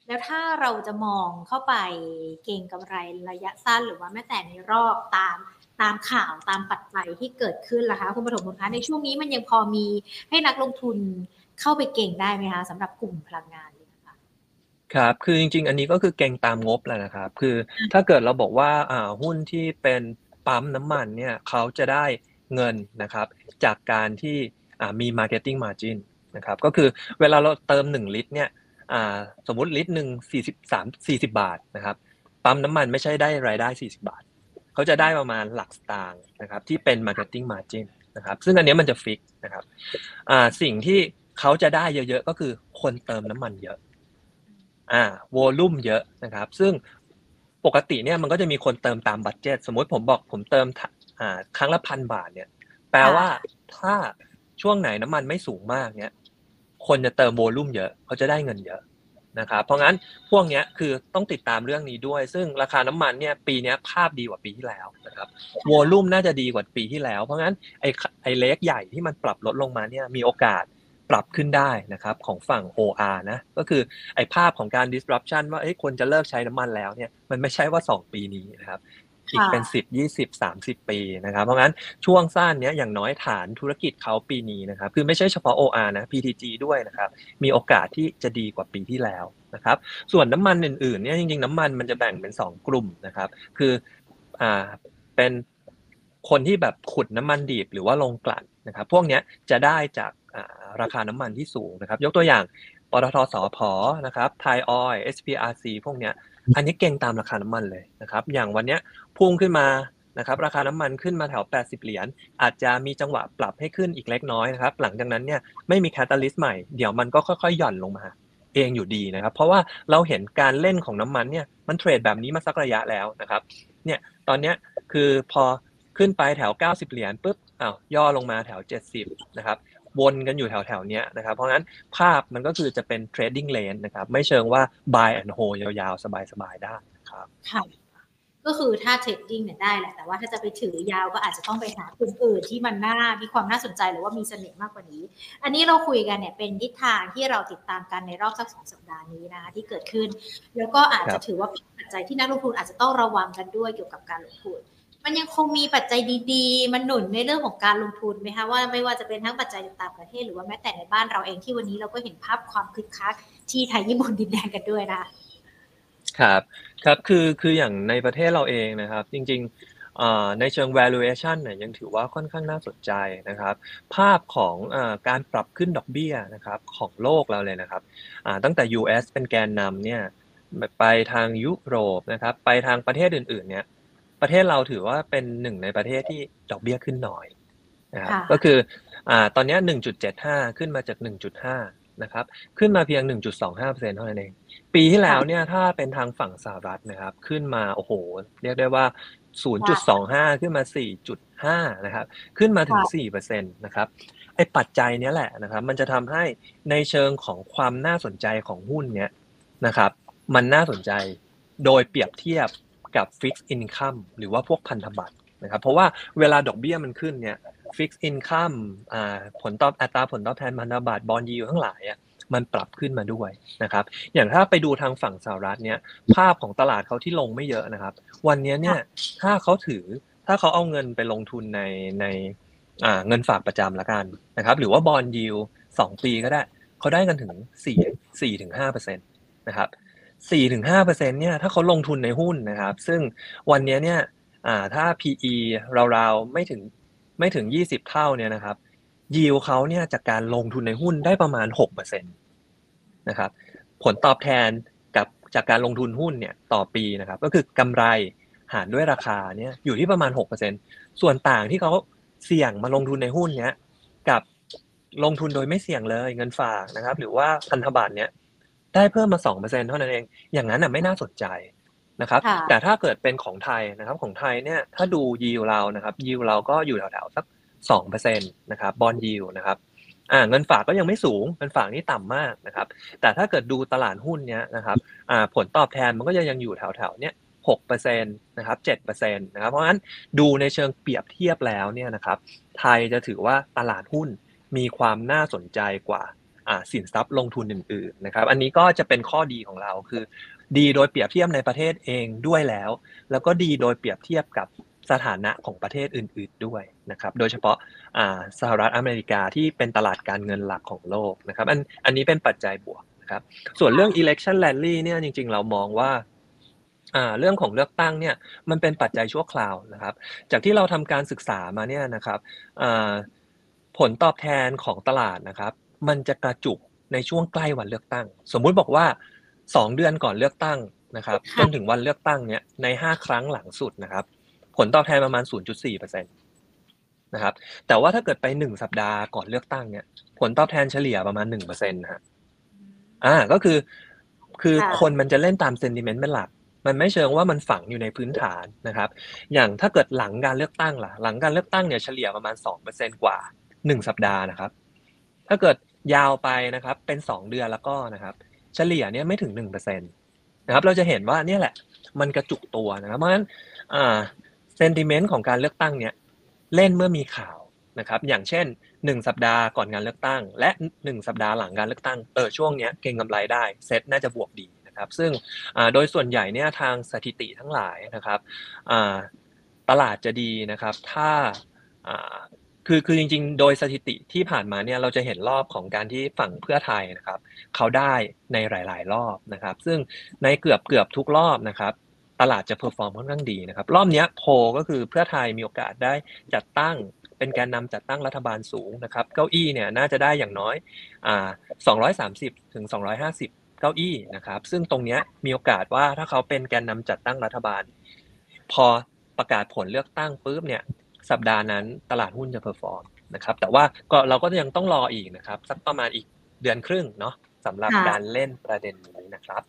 แล้วถ้าเราจะมองเข้าไปเก็งกำไรระยะสั้น หรือว่าแม้แต่ในรอบตามตามข่าวตามปัจจัยที่เกิดขึ้นล่ะคะคุณปฐมพลคะในช่วงนี้มันยังพอมีให้นักลงทุนเข้าไปเก่งได้ไหมคะสำหรับกลุ่มพลังงานนี้นะคะครับ คือจริง ๆ อันนี้ก็คือเก่งตามงบแหละนะครับ คือถ้าเกิดเราบอกว่าอ่าหุ้นที่เป็นปั๊มน้ำมันเนี่ยเขาจะได้เงินนะครับ จากการที่อ่ามี marketing margin นะครับ ก็คือเวลาเราเติม 1 ลิตรเนี่ย อ่าสมมุติลิตรหนึ่ง43 40บสามสี่สิบาทนะครับปั๊มน้ำมันไม่ใช่ได้รายได้40บาท เขาจะได้ประมาณหลักสตางค์นะครับที่เป็น marketing margin นะครับซึ่งอันนี้มันจะฟิกนะครับอ่าสิ่งที่เขาจะได้เยอะๆก็คือคนเติมน้ำมันเยอะอ่าวอลุ่มเยอะนะครับ ซึ่งปกติเนี่ยมันก็จะมีคนเติมตามบัตเจตสมมติผมบอกผมเติมทะอ่าครั้งละพันบาทเนี่ย แปลว่าถ้าช่วงไหนน้ำมันไม่สูงมากเนี่ย คนจะเติมโวลุ่มเยอะเขาจะได้เงินเยอะนะครับเพราะงั้นพวกนี้คือต้องติดตามเรื่องนี้ด้วย ซึ่งราคาน้ำมันเนี่ยปีนี้ภาพดีกว่าปีที่แล้วนะครับโวลุ่มน่าจะดีกว่าปีที่แล้ว เพราะงั้นไอ้ไอ้เล็กใหญ่ที่มันปรับลดลงมาเนี่ยมีโอกาสปรับขึ้นได้นะครับของฝั่ง OR นะก็คือไอ้ภาพของการ disruption ว่าเอ้ยคนจะเลิกใช้น้ำมันแล้วเนี่ยมันไม่ใช่ว่า 2 ปีนี้นะครับ อีกเป็น10 20 30ปีนะครับเพราะงั้นช่วงสั้นเนี้ยอย่างน้อยฐานธุรกิจเขาปีนี้นะครับคือไม่ใช่เฉพาะ OR นะ PTG ด้วยนะครับมีโอกาสที่จะดีกว่าปีที่แล้วนะครับส่วนน้ำมันอื่นๆเนี่ยจริงๆ น้ำมันมันจะแบ่งเป็น 2 กลุ่มนะครับคืออ่าเป็นคนที่แบบขุดน้ำมันดิบหรือว่าลงกลั่นนะครับพวกเนี้ยจะได้จากอ่าราคาน้ำมันที่สูงนะครับ ยกตัวอย่างปตทสพนะครับไทยออย SPRC พวกเนี้ย อันนี้เก่งตามราคาน้ำมันเลยนะครับ อย่างวันเนี้ยพุ่งขึ้นมานะครับ ราคาน้ำมันขึ้นมาแถว 80 เหรียญ อาจจะมีจังหวะปรับให้ขึ้นอีกเล็กน้อยนะครับ หลังจากนั้นเนี่ยไม่มีแคตตาลิสต์ใหม่ เดี๋ยวมันก็ค่อยๆ หย่อนลงมาเองอยู่ดีนะครับ เพราะว่าเราเห็นการเล่นของน้ำมันเนี่ยมันเทรดแบบนี้มาสักระยะแล้วนะครับ เนี่ยตอนเนี้ยคือพอขึ้นไปแถว 90 เหรียญปุ๊บอ้าวย่อลงมาแถว 70 นะครับ วนกันอยู่แถวๆนี้นะครับ เพราะงั้นภาพมันก็คือจะเป็น trading lane นะครับ ไม่เชิงว่า buy and hold ยาวๆ สบายๆ ได้ครับค่ะก็คือถ้าเทรดดิ้งเนี่ยได้แหละ แต่ว่าถ้าจะไปถือยาวก็อาจจะต้องไปหากลุ่มอื่นที่มันน่ามีความน่าสนใจหรือว่ามีเสน่ห์มากกว่านี้ อันนี้เราคุยกันเนี่ยเป็นทิศทางที่เราติดตามกันในรอบสักสองสัปดาห์นี้นะคะที่เกิดขึ้น แล้วก็อาจจะถือว่าเป็นปัจจัยที่นักลงทุนอาจจะต้องระวังกันด้วยเกี่ยวกับการลงทุน มันยังคงมีปัจจัยดีๆ มันหนุนในเรื่องของการลงทุนไหมคะว่าไม่ว่าจะเป็นทั้งปัจจัยต่างประเทศหรือว่าแม้แต่ในบ้านเราเองที่วันนี้เราก็เห็นภาพความคึกคักที่ไทยญี่ปุ่นดินแดงกันด้วยนะครับครับคือคืออย่างในประเทศเราเองนะครับ จริงๆในเชิง valuation เนี่ยยังถือว่าค่อนข้างน่าสนใจนะครับ ภาพของอการปรับขึ้นดอกเบี้ยนะครับของโลกเราเลยนะครับตั้งแต่ US เป็นแกนนำเนี่ยไปทางยุโรปนะครับไปทางประเทศอื่นๆเนี่ย ประเทศเราถือว่าเป็นหนึ่งในประเทศที่ดอกเบี้ยขึ้นน้อยนะครับค่ะก็คืออ่าตอนเนี้ย1.75 ขึ้นมาจาก 1.5 นะครับ ขึ้นมาเพียง 1.25%เท่านั้นเอง ปีที่แล้วเนี่ยถ้าเป็นทางฝั่งสหรัฐนะครับ ขึ้นมาโอ้โห เรียกได้ว่า 0.25 ขึ้นมา 4.5 นะครับ ขึ้นมาถึง 4%นะครับไอ้ปัจจัยเนี้ยแหละนะครับ มันจะทำให้ในเชิงของความน่าสนใจของหุ้นเนี้ยนะครับ มันน่าสนใจโดยเปรียบเทียบ กับ Fixed Income หรือว่าพวกพันธบัตรนะครับเพราะว่าเวลาดอกเบี้ยมันขึ้นเนี่ย Fixed Income อ่าผลตอบอัตราผลตอบแทนพันธบัตรบอลยูทั้งหลายอะมันปรับขึ้นมาด้วยนะครับอย่างถ้าไปดูทางฝั่งสหรัฐเนี่ยภาพของตลาดเขาที่ลงไม่เยอะนะครับ วันนี้เนี่ยถ้าเขาถือถ้าเขาเอาเงินไปลงทุนในในอ่าเงินฝากประจำละกันนะครับหรือว่าบอลยูสองปีก็ได้เขาได้กันถึงสี่สี่ถึงห้าเปอร์เซ็นตนะครับ สี่ถึงห้าเปอร์เซ็นเนี่ยถ้าเขาลงทุนในหุ้นนะครับ ซึ่งวันนี้เนี่ยอ่าถ้า PE ราวๆไม่ถึงไม่ถึง20เท่าเนี่ยนะครับยิวเขาเนี่ยจากการลงทุนในหุ้นได้ประมาณ6%นตนะครับ ผลตอบแทนกับจากการลงทุนหุ้นเนี่ยต่อปีนะครับ ก็คือกำไรหารด้วยราคาเนี่ยอยู่ที่ประมาณ6%ส่วนต่างที่เขาเสี่ยงมาลงทุนในหุ้นเนี้ยกับลงทุนโดยไม่เสี่ยงเลยเงินฝากนะครับ หรือว่าพันธบัตรเนี้ย ได้เพิ่มมา2%เท่านั้นเอง อย่างนั้นน่ะไม่น่าสนใจนะครับค่ะแต่ถ้าเกิดเป็นของไทยนะครับ ของไทยเนี่ยถ้าดูยิวเรานะครับยิวเราก็อยู่แถวๆสัก2%นะครับบอลยิวนะครับอ่าเงินฝากก็ยังไม่สูงเงินฝากนี่ต่ำมากนะครับ แต่ถ้าเกิดดูตลาดหุ้นเนี้ยนะครับอ่าผลตอบแทนมันก็จะยังอยู่แถวๆเนี้ย6%นะครับ7%นะครับเพราะฉะนั้นดูในเชิงเปรียบเทียบแล้วเนี่ยนะครับ ไทยจะถือว่าตลาดหุ้นมีความน่าสนใจกว่าอ่า สินทรัพย์ลงทุนอื่นๆนะครับ อันนี้ก็จะเป็นข้อดีของเราคือ ดีโดยเปรียบเทียบในประเทศเองด้วยแล้ว แล้วก็ดีโดยเปรียบเทียบกับสถานะของประเทศอื่น ๆด้วยนะครับ โดยเฉพาะอ่าสหรัฐอเมริกาที่เป็นตลาดการเงินหลักของโลกนะครับ อันอันนี้เป็นปัจจัยบวกนะครับ ส่วนเรื่อง election rally เนี่ยจริง ๆ เรามองว่าอ่าเรื่องของเลือกตั้งเนี่ยมันเป็นปัจจัยชั่วคราวนะครับ จากที่เราทำการศึกษามาเนี่ยนะครับอ่าผลตอบแทนของตลาดนะครับ มันจะกระจุกในช่วงใกล้วันเลือกตั้ง สมมุติบอกว่าสองเดือนก่อนเลือกตั้งนะครับค่ะจนถึงวันเลือกตั้งเนี่ยในห้าครั้งหลังสุดนะครับ ผลตอบแทนประมาณ 0.4%นะครับแต่ว่าถ้าเกิดไปหนึ่งสัปดาห์ก่อนเลือกตั้งเนี่ย ผลตอบแทนเฉลี่ยประมาณ1%นะฮะอ่าก็คือคือค่ะคนมันจะเล่นตามเซนติเมนต์เป็นหลักมันไม่เชิงว่ามันฝังอยู่ในพื้นฐานนะครับ อย่างถ้าเกิดหลังการเลือกตั้งล่ะ หลังการเลือกตั้งเนี่ยเฉลี่ยประมาณ2%กว่า 1 สัปดาห์นะครับ ถ้าเกิด ยาวไปนะครับ เป็น 2 เดือนแล้วก็นะครับ เฉลี่ยเนี่ยไม่ถึง1%นะครับ เราจะเห็นว่าเนี่ยแหละ มันกระจุกตัวนะครับ เพราะฉะนั้นเซนติเมนต์ของการเลือกตั้งเนี่ยเล่นเมื่อมีข่าวนะครับ อย่างเช่น 1 สัปดาห์ก่อนงานเลือกตั้ง และ 1 สัปดาห์หลังการเลือกตั้ง เออช่วงเนี้ยเก็งกำไรได้เซ็ตน่าจะบวกดีนะครับ ซึ่งโดยส่วนใหญ่เนี่ยทางสถิติทั้งหลายนะครับตลาดจะดีนะครับ ถ้า คือคือจริงๆ โดยสถิติที่ผ่านมาเนี่ยเราจะเห็นรอบของการที่ฝั่งเพื่อไทยนะครับ เขาได้ในหลาย ๆ รอบนะครับ ซึ่งในเกือบเกือบทุกรอบนะครับตลาดจะ perform ค่อนข้างดีนะครับ รอบนี้โพลก็คือเพื่อไทยมีโอกาสได้จัดตั้งเป็นแกนนำจัดตั้งรัฐบาลสูงนะครับ เก้าอี้เนี่ยน่าจะได้อย่างน้อยอ่า230 ถึง 250 เก้าอี้นะครับ ซึ่งตรงนี้มีโอกาสว่าถ้าเขาเป็นแกนนำจัดตั้งรัฐบาล พอประกาศผลเลือกตั้งปุ๊บเนี่ย สัปดาห์นั้นตลาดหุ้นจะ perform นะครับ แต่ว่าก็เราก็ยังต้องรออีกนะครับ สักประมาณอีกเดือนครึ่งเนาะสำหรับค่ะการเล่นประเด็นนี้นะครับ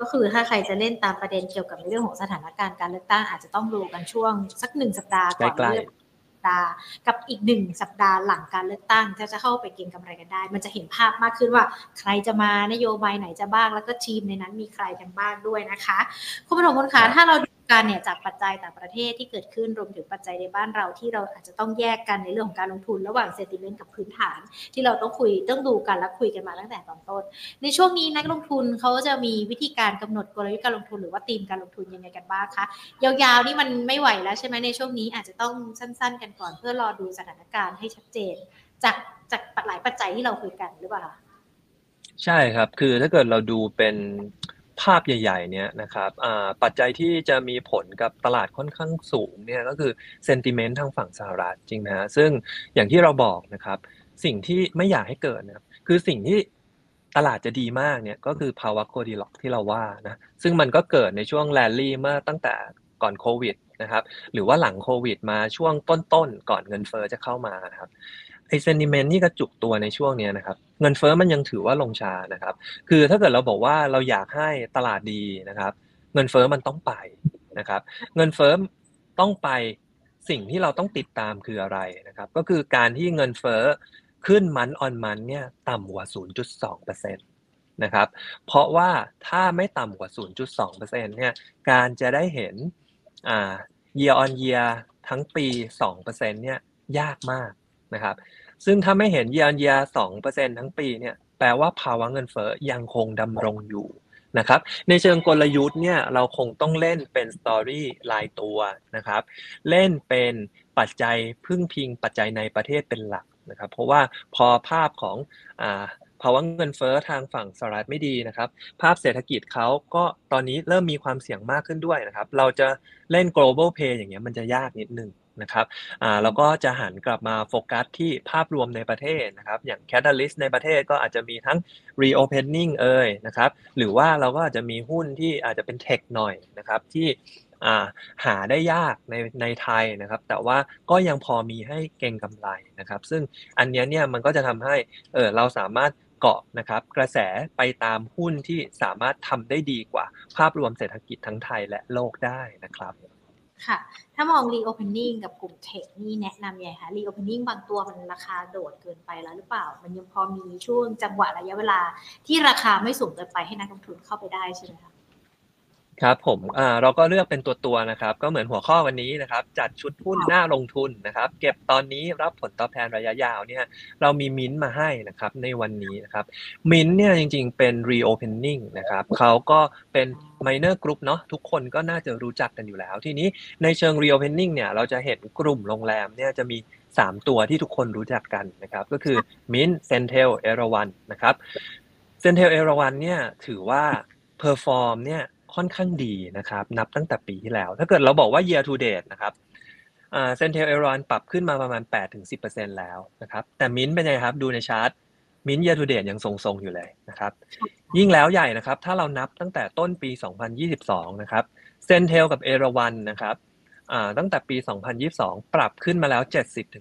ก็คือถ้าใครจะเล่นตามประเด็นเกี่ยวกับในเรื่องของสถานการณ์การเลือกตั้งอาจจะต้องดูกันช่วงสักหนึ่งสัปดาห์ก่อนใกล้ๆเลือกสัปดาห์กับอีกหนึ่งสัปดาห์หลังการเลือกตั้งจะจะเข้าไปเก็งกำไรกันได้ มันจะเห็นภาพมากขึ้นว่า ใครจะมานโยบายไหนจะบ้างแล้วก็ทีมในนั้นมีใครกันบ้างด้วยนะคะ คุณผู้ชมคุณครัคะบถ้าเราดู กันเนี่ยจากปัจจัยต่างประเทศที่เกิดขึ้นรวมถึงปัจจัยในบ้านเราที่เราอาจจะต้องแยกกันในเรื่องของการลงทุนระหว่างเซติเมนต์กับพื้นฐาน ที่เราต้องคุยต้องดูกันและคุยกันมาตั้งแต่ตอนต้น ในช่วงนี้นักลงทุนเขาจะมีวิธีการกำหนดกลยุทธ์การลงทุนหรือว่าธีมการลงทุนยังไงกันบ้างคะยาวๆนี่มันไม่ไหวแล้วใช่ไหมในช่วงนี้อาจจะต้องสั้น ๆ กันก่อนเพื่อรอดูสถานการณ์ให้ชัดเจน จากจากหลายปัจจัยที่เราคุยกันหรือเปล่าใช่ครับ คือถ้าเกิดเราดูเป็น ภาพใหญ่ๆเนี่ยนะครับปัจจัยที่จะมีผลกับตลาดค่อนข้างสูงเนี่ยก็คือเซนติเมนต์ทางฝั่งสหรัฐจริงไหมฮะซึ่งอย่างที่เราบอกนะครับสิ่งที่ไม่อยากให้เกิดนะครับคือสิ่งที่ตลาดจะดีมากเนี่ยก็คือภาวะโกดีล็อกที่เราว่านะซึ่งมันก็เกิดในช่วงแรลลี่เมื่อตั้งแต่ก่อนโควิดนะครับหรือว่าหลังโควิดมาช่วงต้นๆก่อนเงินเฟอ้อจะเข้ามานะครับ ไอเซนิเมนต์ที่กระจุกตัวในช่วงเนี้ยนะครับเงินเฟ้อมันยังถือว่าลงชานะครับ คือถ้าเกิดเราบอกว่าเราอยากให้ตลาดดีนะครับ เงินเฟ้อมันต้องไปนะครับ เงินเฟ้อต้องไปสิ่งที่เราต้องติดตามคืออะไรนะครับ ก็คือการที่เงินเฟ้อขึ้นมันออนมันเนี่ยต่ำกว่า 0.2%นะครับ เพราะว่าถ้าไม่ต่ำกว่า 0.2%เนี่ยการจะได้เห็นอ่า year on year ทั้งปี 2%เนี่ยยากมาก นะครับ ซึ่งถ้าไม่เห็น year on year 2%ทั้งปีเนี่ยแปลว่าภาวะเงินเฟ้อยังคงดำรงอยู่นะครับ ในเชิงกลยุทธ์เนี่ยเราคงต้องเล่นเป็นสตอรี่รายตัวนะครับ เล่นเป็นปัจจัยพึ่งพิงปัจจัยในประเทศเป็นหลักนะครับ เพราะว่าพอภาพของอภาวะเงินเฟ้อทางฝั่งสหรัฐไม่ดีนะครับ ภาพเศรษฐกิจเขาก็ตอนนี้เริ่มมีความเสี่ยงมากขึ้นด้วยนะครับ เราจะเล่น global play อย่างเงี้ยมันจะยากนิดนึง นะครับอ่าเราก็จะหันกลับมาโฟกัสที่ภาพรวมในประเทศนะครับ อย่าง Catalyst ในประเทศก็อาจจะมีทั้ง reopening เอ่ยนะครับ หรือว่าเราก็อาจจะมีหุ้นที่อาจจะเป็นเทคหน่อยนะครับที่าหาได้ยากในในไทยนะครับ แต่ว่าก็ยังพอมีให้เก่งกำไรนะครับ ซึ่งอันนี้เนี่ยมันก็จะทำให้เออเราสามารถเกาะนะครับ กระแสไปตามหุ้นที่สามารถทำได้ดีกว่า ภาพรวมเศรษฐกิจทั้งไทยและโลกได้นะครับ ค่ะ ถ้ามอง reopening กับกลุ่มเทคนี่แนะนำยังไงคะ reopening บางตัวมันราคาโดดเกินไปแล้วหรือเปล่า มันยังพอมีช่วงจังหวะระยะเวลาที่ราคาไม่สูงเกินไปให้นักลงทุนเข้าไปได้ใช่ไหมคะครับผมเราก็เลือกเป็นตัวตัวๆนะครับ ก็เหมือนหัวข้อวันนี้นะครับ จัดชุดหุ้นหน้าลงทุนนะครับ เก็บตอนนี้รับผลตอบแทนระยะยาวเนี่ย เรามีมิ้นท์มาให้นะครับในวันนี้นะครับ มิ้นท์เนี่ยจริงๆเป็น reopening นะครับเขาก็เป็น minor group เนาะทุกคนก็น่าจะรู้จักกันอยู่แล้ว ทีนี้ในเชิง reopening เนี่ยเราจะเห็นกลุ่มโรงแรมเนี่ยจะมี 3 ตัวที่ทุกคนรู้จักกันนะครับ ก็คือมิ้นท์เซนเทลเอราวันนะครับเซนเทลเอราวันเนี่ยถือว่า perform เนี่ยค่อนข้างดีนะครับ นับตั้งแต่ปีที่แล้ว ถ้าเกิดเราบอกว่า year to date นะครับเซนเทลเอราวัณปรับขึ้นมาประมาณ 8-10%แล้วนะครับ แต่มิ้นท์เป็นไงครับ ดูในชาร์ต มิ้นท์ year to date ยังทรงๆอยู่เลยนะครับ ยิ่งแล้วใหญ่นะครับ ถ้าเรานับตั้งแต่ต้นปี 2022 นะครับเซนเทลกับเอราวันนะครับอ่าตั้งแต่ปี 2022 ปรับขึ้นมาแล้ว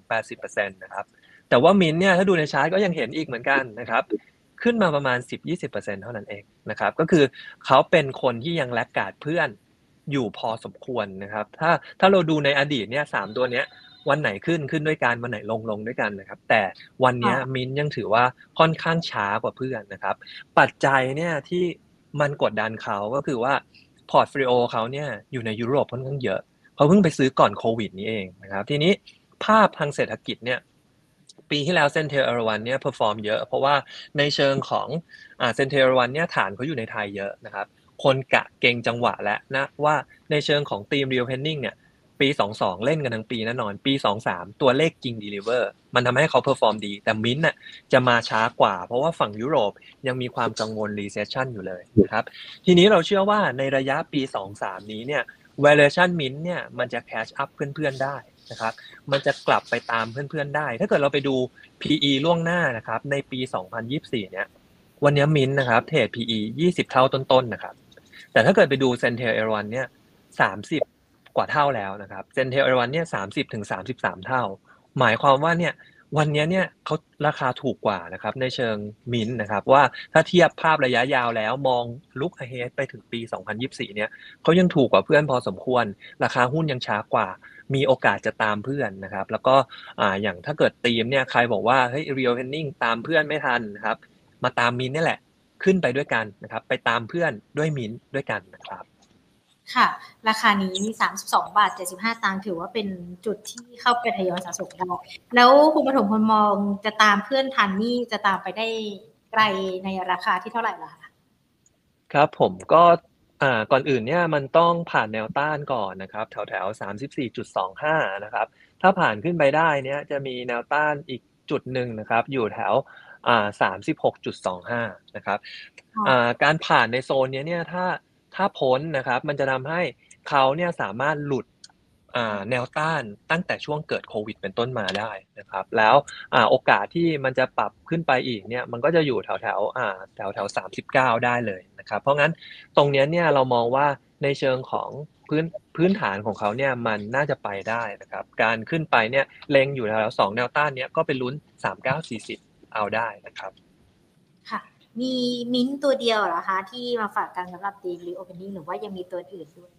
70-80%นะครับแต่ว่ามินท์เนี่ยถ้าดูในชาร์ตก็ยังเห็นอีกเหมือนกันนะครับ ขึ้นมาประมาณ 10-20%เท่านั้นเองนะครับ ก็คือเขาเป็นคนที่ยัง laggard เพื่อนอยู่พอสมควรนะครับ ถ้าถ้าเราดูในอดีตเนี่ยสามตัวเนี้ย วันไหนขึ้นขึ้นด้วยกันวันไหนลงลงด้วยกันนะครับ แต่วันเนี้ยค่ะมินท์ยังถือว่าค่อนข้างช้ากว่าเพื่อนนะครับ ปัจจัยเนี่ยที่มันกดดันเขาก็คือว่า portfolio เขาเนี่ยอยู่ในยุโรปค่อนข้างเยอะเขาเพิ่งไปซื้อก่อนโควิดนี้เองนะครับ ทีนี้ภาพทางเศรษฐกิจเนี่ยปีที่แล้วเซนเทลเอราวันเนี่ย perform เยอะ เพราะว่าในเชิงของอ่าเซนเทลเอราวันเนี่ยฐานเขาอยู่ในไทยเยอะนะครับ คนก็เก็งจังหวะแล้วนะว่าในเชิงของทีม real pending เนี่ย ปี22เล่นกันทั้งปีแน่นอน ปี23ตัวเลขจริง deliver มันทำให้เขา perform ดี แต่มิ้นท์น่ะจะมาช้ากว่า เพราะว่าฝั่งยุโรปยังมีความกังวล recession อยู่เลยนะครับ ทีนี้เราเชื่อว่าในระยะปี2-3นี้เนี่ย valuation mint เนี่ยมันจะ catch up เพื่อนๆได้นะครับ มันจะกลับไปตามเพื่อนๆได้ ถ้าเกิดเราไปดู PE ล่วงหน้านะครับ ในปี 2024 เนี่ย วันนี้มินนะครับ เทรด PE 20 เท่าต้นๆ นะครับ แต่ถ้าเกิดไปดู Centel a 1เนี่ย 30 กว่าเท่าแล้วนะครับ Centel a 1เนี่ย30ถึง33เท่า หมายความว่าเนี่ยวันนี้เนี่ยเขาราคาถูกกว่านะครับในเชิงมินนะครับว่าถ้าเทียบภาพระยะยาวแล้วมองลุก ahead ไปถึงปี 2024 เนี่ยเขายังถูกกว่าเพื่อนพอสมควร ราคาหุ้นยังช้ากว่า มีโอกาสจะตามเพื่อนนะครับแล้วก็อ่าอย่างถ้าเกิดตีมเนี่ยใครบอกว่าเฮ้ย real pending ตามเพื่อนไม่ทันนะครับมาตามมินนี่แหละขึ้นไปด้วยกันนะครับไปตามเพื่อนด้วยมินด้วยกันนะครับ ค่ะ ราคานี้ 32 บาท 75ตังค์ถือว่าเป็นจุดที่เข้าไปทยอยสะสมได้แล้วคุณปฐมพลมองจะตามเพื่อนทันนี่จะตามไปได้ไกลในราคาที่เท่าไหร่ล่ะคะครับผมก็อ่าก่อนอื่นเนี่ยมันต้องผ่านแนวต้านก่อนนะครับแถวแถว34.25 นะครับ ถ้าผ่านขึ้นไปได้เนี่ยจะมีแนวต้านอีกจุดหนึ่งนะครับ อยู่แถวอ่า36.25 นะครับอ่าการผ่านในโซนเนี้ยเนี่ยถ้า ถ้าพ้นนะครับ มันจะทำให้เขาเนี่ยสามารถหลุดแนวต้านตั้งแต่ช่วงเกิดโควิด เป็นต้นมาได้นะครับ แล้วโอกาสที่มันจะปรับขึ้นไปอีกเนี่ยมันก็จะอยู่แถวแถวอ่าแถวแถว39ได้เลยนะครับ เพราะงั้นตรงนี้เนี่ยเรามองว่าในเชิงของพื้นพื้นฐานของเขาเนี่ยมันน่าจะไปได้นะครับ การขึ้นไปเนี่ยเล็งอยู่แถวแถวสองแนวต้านเนี่ยก็เป็นลุ้น3940เอาได้นะครับ ค่ะ มีมิ้นท์ตัวเดียวเหรอคะที่มาฝากกันสำหรับธีม reopening หรือว่ายังมีตัวอื่นด้วย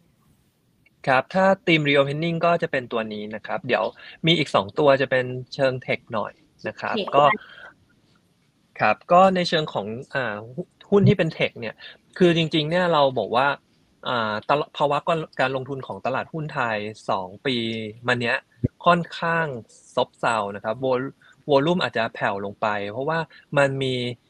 ครับ ถ้าทีม reopening ก็จะเป็นตัวนี้นะครับ เดี๋ยวมีอีก2ตัวจะเป็นเชิงเทคหน่อยนะครับเทคก็ ครับ ก็ในเชิงของอ่าหุ้นที่เป็นเทคเนี่ย คือจริง ๆ เนี่ยเราบอกว่าอ่าตลภาวะการลงทุนของตลาดหุ้นไทย2ปีมาเนี้ยค่อนข้างซบเซานะครับวอลวอลุ่มอาจจะแผ่วลงไป เพราะว่ามันมีอ่า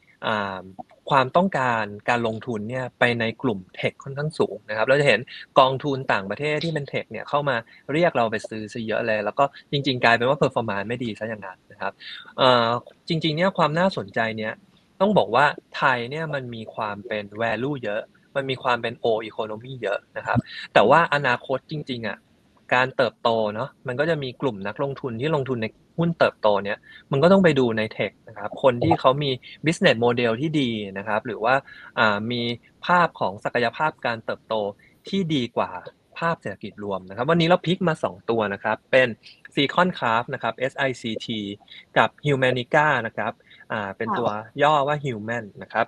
ความต้องการการลงทุนเนี่ยไปในกลุ่มเทคค่อนข้างสูงนะครับ เราจะเห็นกองทุนต่างประเทศที่เป็นเทคเนี่ยเข้ามาเรียกเราไปซื้อซะเยอะเลย แล้วก็จริง ๆ กลายเป็นว่า performance ไม่ดีซะอย่างนั้นนะครับจริง ๆ เนี่ยความน่าสนใจเนี่ยต้องบอกว่าไทยเนี่ยมันมีความเป็น value เยอะ มันมีความเป็น old economy เยอะนะครับ แต่ว่าอนาคตจริงๆอะการเติบโตเนาะมันก็จะมีกลุ่มนักลงทุนที่ลงทุนใน หุ้นเติบโตเนี่ยมันก็ต้องไปดูในเทคนะครับคนที่เขามี business model ที่ดีนะครับ หรือว่ามีภาพของศักยภาพการเติบโตที่ดีกว่าภาพเศรษฐกิจรวมนะครับ วันนี้เรา pick มา 2 ตัวนะครับ เป็น s i c o n Craft นะครับ SICT กับ Humanica นะครับอ่าเป็นตัวย่อว่า Human นะครับ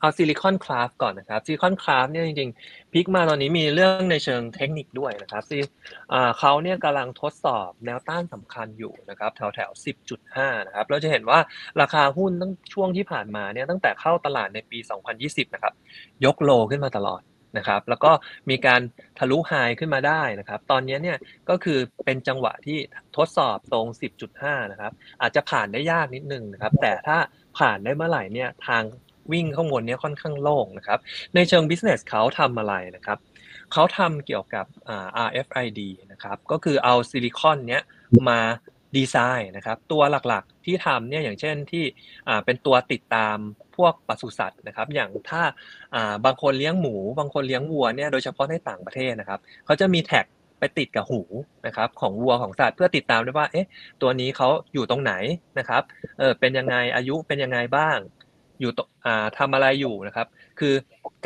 เอา Silicon Craft ก่อนนะครับ Silicon Craft เนี่ยจริงๆ pick มาตอนนี้มีเรื่องในเชิงเทคนิคด้วยนะครับที่เขาเนี่ยกำลังทดสอบแนวต้านสำคัญอยู่นะครับแถวแถว10.5 นะครับเราจะเห็นว่าราคาหุ้นตั้งช่วงที่ผ่านมาเนี่ยตั้งแต่เข้าตลาดในปี 2020 นะครับ ยกโลขึ้นมาตลอดนะครับแล้วก็มีการทะลุไฮขึ้นมาได้นะครับตอนนี้เนี่ยก็คือเป็นจังหวะที่ทดสอบตรง 10.5 นะครับอาจจะผ่านได้ยากนิดนึงนะครับแต่ถ้าผ่านได้เมื่อไหร่เนี่ยทาง วิ่งข้างบนนี้ค่อนข้างโล่งนะครับ ในเชิง business เขาทำอะไรนะครับ เขาทำเกี่ยวกับ RFID นะครับ ก็คือเอาซิลิคอนเนี้ยมาดีไซน์นะครับ ตัวหลักๆที่ทำเนี่ยอย่างเช่นที่เป็นตัวติดตามพวกปศุสัตว์นะครับ อย่างถ้าบางคนเลี้ยงหมู บางคนเลี้ยงวัวเนี่ยโดยเฉพาะในต่างประเทศนะครับ เขาจะมีแท็กไปติดกับหูนะครับของวัวของสัตว์เพื่อติดตามได้ว่าเอ๊ะตัวนี้เขาอยู่ตรงไหนนะครับเออเป็นยังไงอายุเป็นยังไงบ้าง อยู่อ่าทำอะไรอยู่นะครับ คือ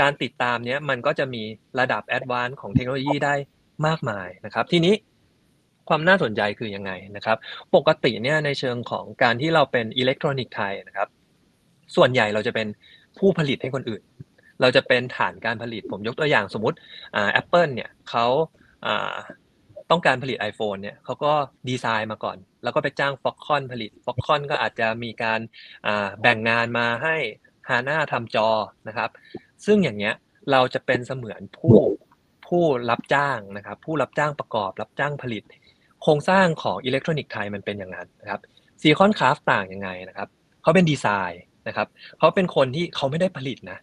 การติดตามเนี้ยมันก็จะมีระดับ advance ของเทคโนโลยีได้มากมายนะครับ ทีนี้ความน่าสนใจคือยังไงนะครับ ปกติเนี่ยในเชิงของการที่เราเป็นอิเล็กทรอนิกส์ไทยนะครับ ส่วนใหญ่เราจะเป็นผู้ผลิตให้คนอื่น เราจะเป็นฐานการผลิตผมยกตัวอย่างสมมติอ่าแอปเปิลเนี่ยเขาอ่า ต้องการผลิต iPhone เนี่ยเขาก็ดีไซน์มาก่อน แล้วก็ไปจ้าง Foxconn ผลิต Foxconn ก็อาจจะมีการแบ่งงานมาให้ Hana ทำจอนะครับ ซึ่งอย่างเงี้ยเราจะเป็นเสมือนผู้ผู้รับจ้างนะครับ ผู้รับจ้างประกอบ รับจ้างผลิต โครงสร้างของอิเล็กทรอนิกส์ไทยมันเป็นอย่างนั้นนะครับ Silicon Craft ต่างยังไงนะครับเขาเป็นดีไซน์นะครับเขาเป็นคนที่เขาไม่ได้ผลิตนะ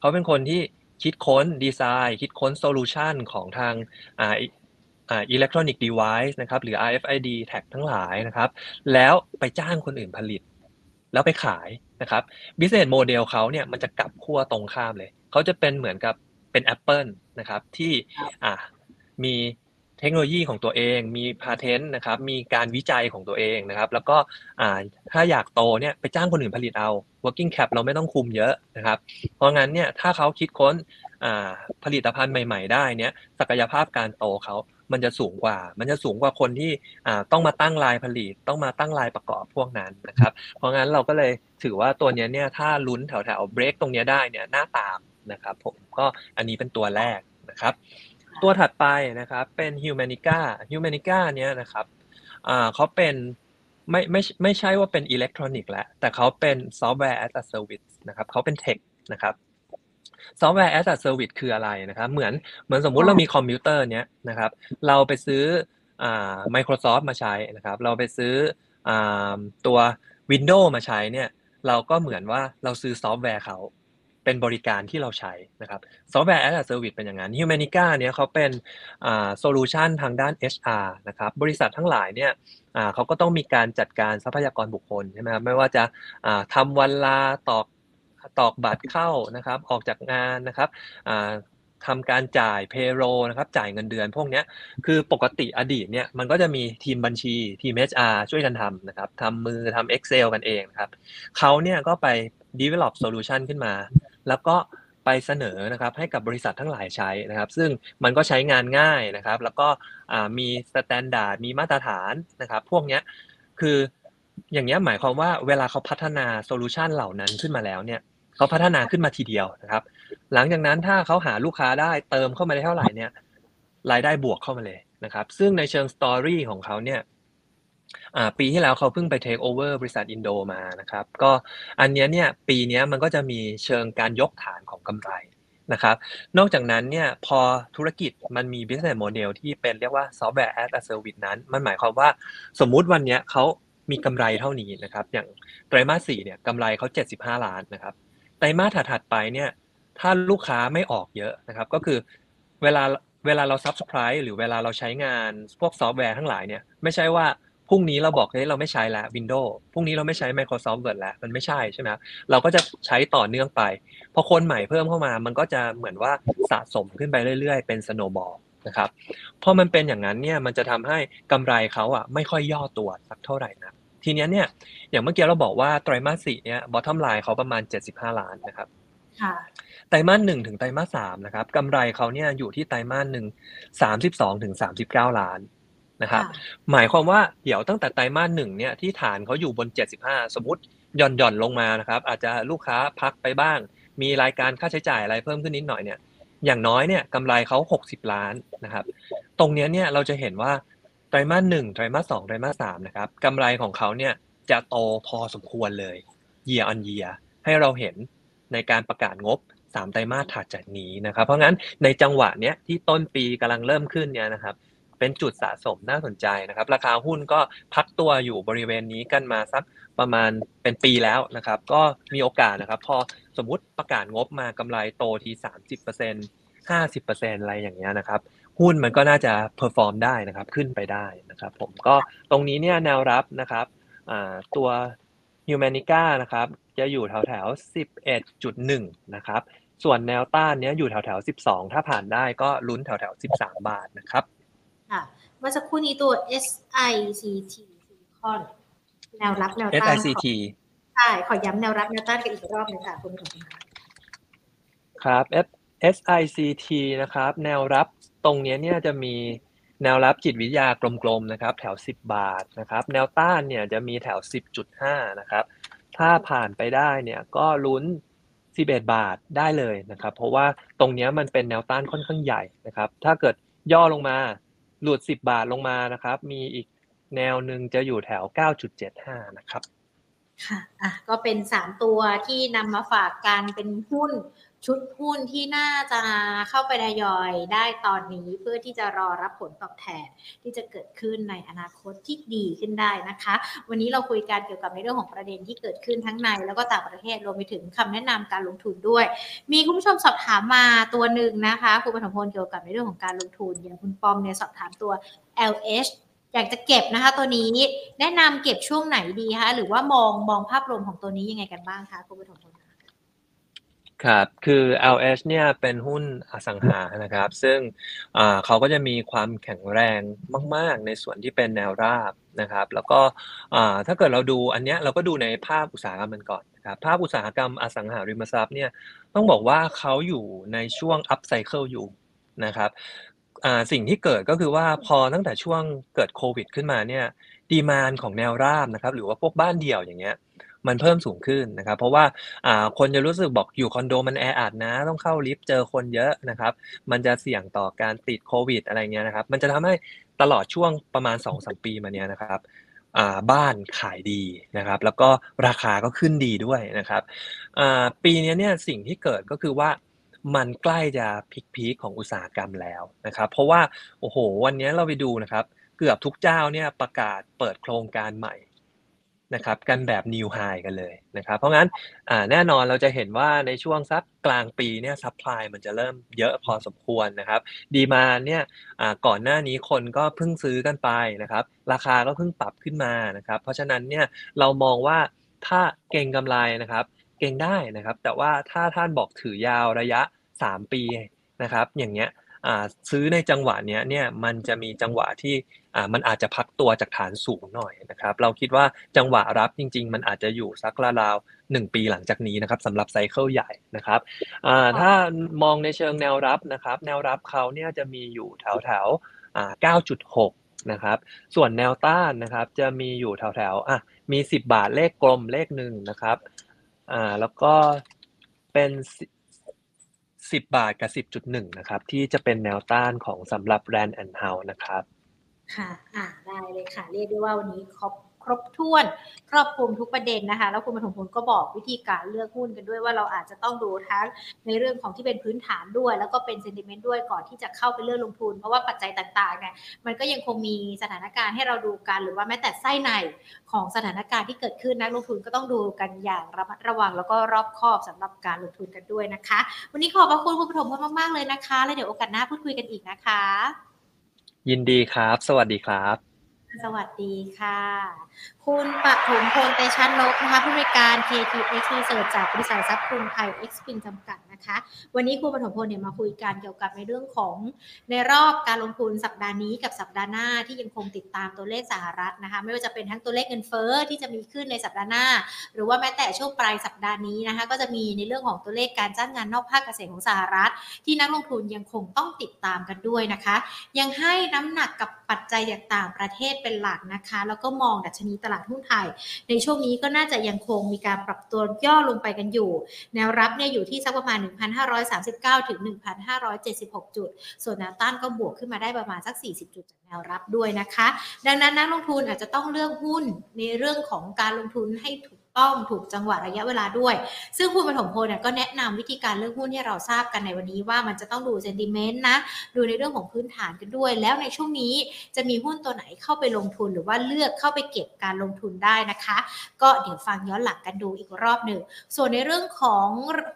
เขาเป็นคนที่คิดค้นดีไซน์ คิดค้น solution ของทาง อ่าอิเล็กทรอนิกส์เดเวิ์นะครับหรือ RFID tag ทั้งหลายนะครับ แล้วไปจ้างคนอื่นผลิต แล้วไปขายนะครับ business model เขาเนี่ยมันจะกลับขั้วตรงข้ามเลย เขาจะเป็นเหมือนกับเป็น Apple นะครับที่อ่ามีเทคโนโลยีของตัวเอง มีพาเทนต์นะครับ มีการวิจัยของตัวเองนะครับ แล้วก็อ่าถ้าอยากโตเนี่ยไปจ้างคนอื่นผลิตเอา working cap เราไม่ต้องคุมเยอะนะครับ เพราะงั้นเนี่ยถ้าเขาคิดค้น ผลิตภัณฑ์ใหม่ ๆ ได้เนี่ยศักยภาพการโตเขามันจะสูงกว่า มันจะสูงกว่าคนที่ต้องมาตั้งลายผลิต ต้องมาตั้งลายประกอบพวกนั้นนะครับ เพราะงั้นเราก็เลยถือว่าตัวนี้เนี่ยถ้าลุ้นแถวแถวเบรกตรงนี้ได้เนี่ยน่าตามนะครับ ผมก็อันนี้เป็นตัวแรกนะครับ ตัวถัดไปนะครับเป็น Humanica Humanica เนี้ยนะครับเขาเป็นไม่ไม่ไม่ใช่ว่าเป็นอิเล็กทรอนิกส์แล้วแต่เขาเป็นซอฟต์แวร์ as a service นะครับเขาเป็น tech นะครับ ซอฟต์แวร์ as a service คืออะไรนะครับ เหมือนเหมือนสมมุติเรามีคอมพิวเตอร์เนี้ยนะครับ เราไปซื้ออ่า Microsoft มาใช้นะครับ เราไปซื้ออ่าตัว Windows มาใช้เนี่ย เราก็เหมือนว่าเราซื้อซอฟต์แวร์เขาเป็นบริการที่เราใช้นะครับซอฟต์แวร์ as a service เป็นอย่างนั้น Humanica เนี่ยเขาเป็นอ่า solution ทางด้าน HR นะครับบริษัททั้งหลายเนี่ยอ่าเขาก็ต้องมีการจัดการทรัพยากรบุคคลใช่ไหมครับไม่ว่าจะอ่าทำวันลาตอก ตอกบัตรเข้านะครับออกจากงานนะครับทำการจ่าย payroll นะครับจ่ายเงินเดือนพวกนี้คือปกติอดีตเนี่ยมันก็จะมีทีมบัญชีทีม HR ช่วยกันทำนะครับทำมือทำ Excel กันเองนะครับเขาเนี่ยก็ไป develop solution ขึ้นมา แล้วก็ไปเสนอนะครับให้กับบริษัททั้งหลายใช้นะครับ ซึ่งมันก็ใช้งานง่ายนะครับ แล้วก็มี standard มีมาตรฐานนะครับ พวกนี้คืออย่างนี้หมายความว่าเวลาเขาพัฒนา solution เหล่านั้นขึ้นมาแล้วเนี่ย เขาพัฒนาขึ้นมาทีเดียวนะครับ หลังจากนั้นถ้าเขาหาลูกค้าได้เติมเข้ามาได้เท่าไหร่เนี่ย รายได้บวกเข้ามาเลยนะครับ ซึ่งในเชิง story ของเขาเนี่ยปีที่แล้วเขาเพิ่งไปเทคโอเวอร์บริษัทอินโดมานะครับ ก็อันนี้เนี่ยปีนี้มันก็จะมีเชิงการยกฐานของกำไรนะครับ นอกจากนั้นเนี่ยพอธุรกิจมันมี business model ที่เป็นเรียกว่า software as a service นั้น มันหมายความว่าสมมุติวันนี้เขามีกำไรเท่านี้นะครับ อย่างไตรมาสสี่เนี่ยกำไรเขา75 ล้านนะครับ ไตรมาสถัดไปเนี่ยถ้าลูกค้าไม่ออกเยอะนะครับก็คือเวลาเวลาเรา subscribe หรือเวลาเราใช้งานพวกซอฟต์แวร์ทั้งหลายเนี่ยไม่ใช่ว่าพรุ่งนี้เราบอกเฮ้ยเราไม่ใช้แล้ว Windows พรุ่งนี้เราไม่ใช้ Microsoft Word แล้วมันไม่ใช่ใช่ไหมเราก็จะใช้ต่อเนื่องไปพอคนใหม่เพิ่มเข้ามา มันก็จะเหมือนว่าสะสมขึ้นไปเรื่อยๆ เป็น snowball นะครับพอมันเป็นอย่างนั้นเนี่ยมันจะทำให้กำไรเขาอะไม่ค่อยย่อตัวสักเท่าไหร่นะ ทีเนี้ยเนี่ยอย่างเมื่อกี้เราบอกว่าไตรมาสสี่เนี่ยบอททอมไลน์เขาประมาณ 75 ล้านนะครับค่ะไตรมาสหนึ่งถึงไตรมาสสามนะครับกำไรเขาเนี่ยอยู่ที่ไตรมาสหนึ่งสามสิบสองถึงสามสิบเก้าล้านนะครับค่ะหมายความว่าเดี๋ยวตั้งแต่ไตรมาสหนึ่งเนี่ยที่ฐานเขาอยู่บน75สมมติหย่อนหย่อนลงมานะครับ อาจจะลูกค้าพักไปบ้าง มีรายการค่าใช้จ่ายอะไรเพิ่มขึ้นนิดหน่อยเนี่ยอย่างน้อยเนี่ยกำไรเขา60ล้านนะครับ ตรงเนี้ยเนี่ยเราจะเห็นว่า ไตรมาสหนึ่งไตรมาสสองไตรมาสสามนะครับกำไรของเขาเนี่ยจะโตพอสมควรเลย year on year ให้เราเห็นในการประกาศงบสามไตรมาสถัดจากนี้นะครับ เพราะงั้นในจังหวะเนี้ยที่ต้นปีกำลังเริ่มขึ้นเนี่ยนะครับ เป็นจุดสะสมน่าสนใจนะครับ ราคาหุ้นก็พักตัวอยู่บริเวณนี้กันมาสักประมาณเป็นปีแล้วนะครับ ก็มีโอกาสนะครับ พอสมมุติประกาศงบมากำไรโตที 30% 50%อะไรอย่างเงี้ยนะครับ หุ้นมันก็น่าจะ perform ได้นะครับขึ้นไปได้นะครับ ผมก็ตรงนี้เนี่ยแนวรับนะครับอ่าตัว h u m a n i c a นะครับจะอยู่แถวแถวๆ11.1 นะครับ ส่วนแนวต้านเนี้ยอยู่แถวแถวๆ12 ถ้าผ่านได้ก็ลุ้นแถวแถวๆ13 บาทนะครับค่ะเมื่อสักครู่นี้ตัว SICT Silicon แนวรับแนวต้านขอ SICT ใช่ ขอย้ำแนวรับแนวต้านกันอีกรอบหนึงค่ะคุณผู้ชมค่ะครับ S SICT นะครับ แนวรับ ตรงนี้เนี่ยจะมีแนวรับจิตวิทยากลมๆนะครับ แถว 10 บาทนะครับ แนวต้านเนี่ยจะมีแถว 10.5 นะครับ ถ้าผ่านไปได้เนี่ยก็ลุ้น 11 บาทได้เลยนะครับ เพราะว่าตรงนี้มันเป็นแนวต้านค่อนข้างใหญ่นะครับ ถ้าเกิดย่อลงมาหลุด 10 บาทลงมานะครับ มีอีกแนวหนึ่งจะอยู่แถว 9.75 นะครับ ค่ะ อะ ก็เป็นสามตัวที่นำมาฝากกันเป็นหุ้น ชุดหุ้นที่น่าจะเข้าไปทยอยได้ตอนนี้เพื่อที่จะรอรับผลตอบแทนที่จะเกิดขึ้นในอนาคตที่ดีขึ้นได้นะคะ วันนี้เราคุยกันเกี่ยวกับในเรื่องของประเด็นที่เกิดขึ้นทั้งใน แล้วก็ต่างประเทศรวมไปถึงคำแนะนำการลงทุนด้วย มีคุณผู้ชมสอบถามมาตัวหนึ่งนะคะคุณปฐมพลเกี่ยวกับในเรื่องของการลงทุนอย่างคุณปอมเนี่ยสอบถามตัว LH อยากจะเก็บนะคะตัวนี้แนะนำเก็บช่วงไหนดีคะหรือว่ามองมองภาพรวมของตัวนี้ยังไงกันบ้างคะคุณปฐมพลคะ ครับ คือ LH เนี่ยเป็นหุ้นอสังหานะครับ ซึ่งเขาก็จะมีความแข็งแรงมาก ๆ ในส่วนที่เป็นแนวราบนะครับ แล้วก็ถ้าเกิดเราดูอันเนี้ยเราก็ดูในภาพอุตสาหกรรมมันก่อนนะครับภาพอุตสาหกรรมอสังหาริมทรัพย์เนี่ยต้องบอกว่าเขาอยู่ในช่วง up cycle อยู่นะครับสิ่งที่เกิดก็คือว่าพอตั้งแต่ช่วงเกิดโควิด ขึ้นมาเนี่ยดีมานของแนวราบนะครับ หรือว่าพวกบ้านเดี่ยวอย่างเงี้ย มันเพิ่มสูงขึ้นนะครับ เพราะว่าคนจะรู้สึกบอกอยู่คอนโดมันแออัดนะ ต้องเข้าลิฟต์เจอคนเยอะนะครับ มันจะเสี่ยงต่อการติดโควิด อะไรเงี้ยนะครับ มันจะทำให้ตลอดช่วงประมาณ2อสปีมาเนี้ยนะครับบ้านขายดีนะครับ แล้วก็ราคาก็ขึ้นดีด้วยนะครับปีนี้เนี่ยสิ่งที่เกิดก็คือว่ามันใกล้จะพีคๆของอุตสาหกรรมแล้วนะครับ เพราะว่าโอ้โหวันนี้เราไปดูนะครับ เกือบทุกเจ้าเนี่ยประกาศเปิดโครงการใหม่ นะครับกันแบบ new high กันเลยนะครับเพราะงั้นแน่นอนเราจะเห็นว่าในช่วงสักกลางปีเนี่ย supply มันจะเริ่มเยอะพอสมควรนะครับดีมาเนี่ยอ่าก่อนหน้านี้คนก็เพิ่งซื้อกันไปนะครับราคาก็เพิ่งปรับขึ้นมานะครับเพราะฉะนั้นเนี่ยเรามองว่าถ้าเก่งกำไรนะครับ เก่งได้นะครับ แต่ว่าถ้าท่านบอกถือยาวระยะ 3 ปีนะครับอย่างเงี้ย ซื้อในจังหวะเนี้ยเนี่ยมันจะมีจังหวะที่อ่ามันอาจจะพักตัวจากฐานสูงหน่อยนะครับ เราคิดว่าจังหวะรับจริง ๆ มันอาจจะอยู่สักราวๆหนึ่งปีหลังจากนี้นะครับสำหรับไซเคิลใหญ่นะครับอ่าถ้ามองในเชิงแนวรับนะครับ แนวรับเขาเนี่ยจะมีอยู่แถวแถวๆอ่า9.6 นะครับ ส่วนแนวต้านนะครับจะมีอยู่แถวแถวๆอะมี 10 บาทเลขกลมเลขหนึ่งนะครับอ่าแล้วก็เป็น 10 บาทกับ 10.1 นะครับ ที่จะเป็นแนวต้านของสำหรับแรนด์แอนด์เฮานะครับ ค่ะ อ่าได้เลยค่ะ เรียกได้ว่าวันนี้ครบ ครบถ้วน ครอบคลุมทุกประเด็นนะคะ แล้วคุณปฐมพลก็บอกวิธีการเลือกหุ้นกันด้วยว่าเราอาจจะต้องดูทั้งในเรื่องของที่เป็นพื้นฐานด้วย แล้วก็เป็นเซนติเมนต์ด้วยก่อนที่จะเข้าไปเลือกลงทุน เพราะว่าปัจจัยต่างๆเนี่ยมันก็ยังคงมีสถานการณ์ให้เราดูกันหรือว่าแม้แต่ไส้ในของสถานการณ์ที่เกิดขึ้นนักลงทุนก็ต้องดูกันอย่างระมัดระวัง แล้วก็รอบคอบสำหรับการลงทุนกันด้วยนะคะ วันนี้ขอบพระคุณคุณปฐมพลมากๆเลยนะคะ แล้วเดี๋ยวโอกาสหน้าพูดคุยกันอีกนะคะ ยินดีครับ สวัสดีครับ สวัสดีค่ะ คุณปฐมพลเตชันนกนะคะผู้บริการ KTX Research จากบริษัททรัพย์กรุงไทย X p i n จำกัดนะคะ วันนี้คุณปฐมพลเนี่ยมาคุยกันเกี่ยวกับในเรื่องของในรอบการลงทุนสัปดาห์นี้กับสัปดาห์หน้าที่ยังคงติดตามตัวเลขสหรัฐนะคะไม่ว่าจะเป็นทั้งตัวเลขเงินเฟ้อที่จะมีขึ้นในสัปดาห์หน้า หรือว่าแม้แต่ช่วงปลายสัปดาห์นี้นะคะก็จะมีในเรื่องของตัวเลขการจ้างงานนอกภาคเกษตรของสหรัฐ ที่นักลงทุนยังคงต้องติดตามกันด้วยนะคะ ยังให้น้ำหนักกับปัจจัยจากต่างประเทศเป็นหลักนะคะ แล้วก็มองดัชนีตลาดหุ้นไทย ในช่วงนี้ก็น่าจะยังคงมีการปรับตัวย่อลงไปกันอยู่ แนวรับเนี่ยอยู่ที่สักประมาณ 1,539 ถึง 1,576 จุด ส่วนแนวต้านก็บวกขึ้นมาได้ประมาณสัก 40 จุดจากแนวรับด้วยนะคะ ดังนั้นนักลงทุนอาจจะต้องเลือกหุ้นในเรื่องของการลงทุนให้ถูก ต้องถูกจังหวะระยะเวลาด้วย ซึ่งคุณปฐมพลเนี่ยก็แนะนำวิธีการเลือกหุ้นที่เราทราบกันในวันนี้ว่ามันจะต้องดูเซนติเมนต์นะ ดูในเรื่องของพื้นฐานกันด้วย แล้วในช่วงนี้จะมีหุ้นตัวไหนเข้าไปลงทุนหรือว่าเลือกเข้าไปเก็บการลงทุนได้นะคะ ก็เดี๋ยวฟังย้อนหลังกันดูอีกรอบหนึ่ง ส่วนในเรื่องของ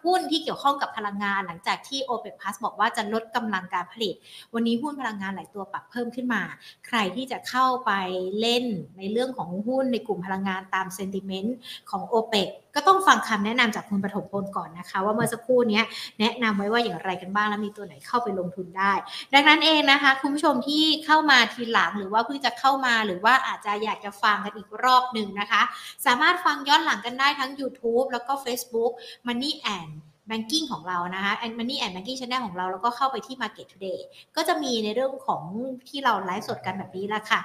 หุ้นที่เกี่ยวข้องกับพลังงาน หลังจากที่ OPEC Plus บอกว่าจะลดกำลังการผลิต วันนี้หุ้นพลังงานหลายตัวปรับเพิ่มขึ้นมา ใครที่จะเข้าไปเล่นในเรื่องของหุ้นในกลุ่มพลังงานตามเซนติเมนต์ของ OPEC ก็ต้องฟังคำแนะนำจากคุณปฐมพลก่อนนะคะ ว่าเมื่อสักครู่นี้แนะนำไว้ว่าอย่างไรกันบ้าง แล้วมีตัวไหนเข้าไปลงทุนได้ ดังนั้นเองนะคะ คุณผู้ชมที่เข้ามาทีหลังหรือว่าเพิ่งจะเข้ามาหรือว่าอาจจะอยากจะฟังกันอีกรอบหนึ่งนะคะ สามารถฟังย้อนหลังกันได้ทั้ง YouTube แล้วก็ Facebook Money and Banking ของเรานะคะ and Money and Banking Channel ของเรา แล้วก็เข้าไปที่ Market Today ก็จะมีในเรื่องของที่เราไลฟ์สดกันแบบนี้แหละค่ะ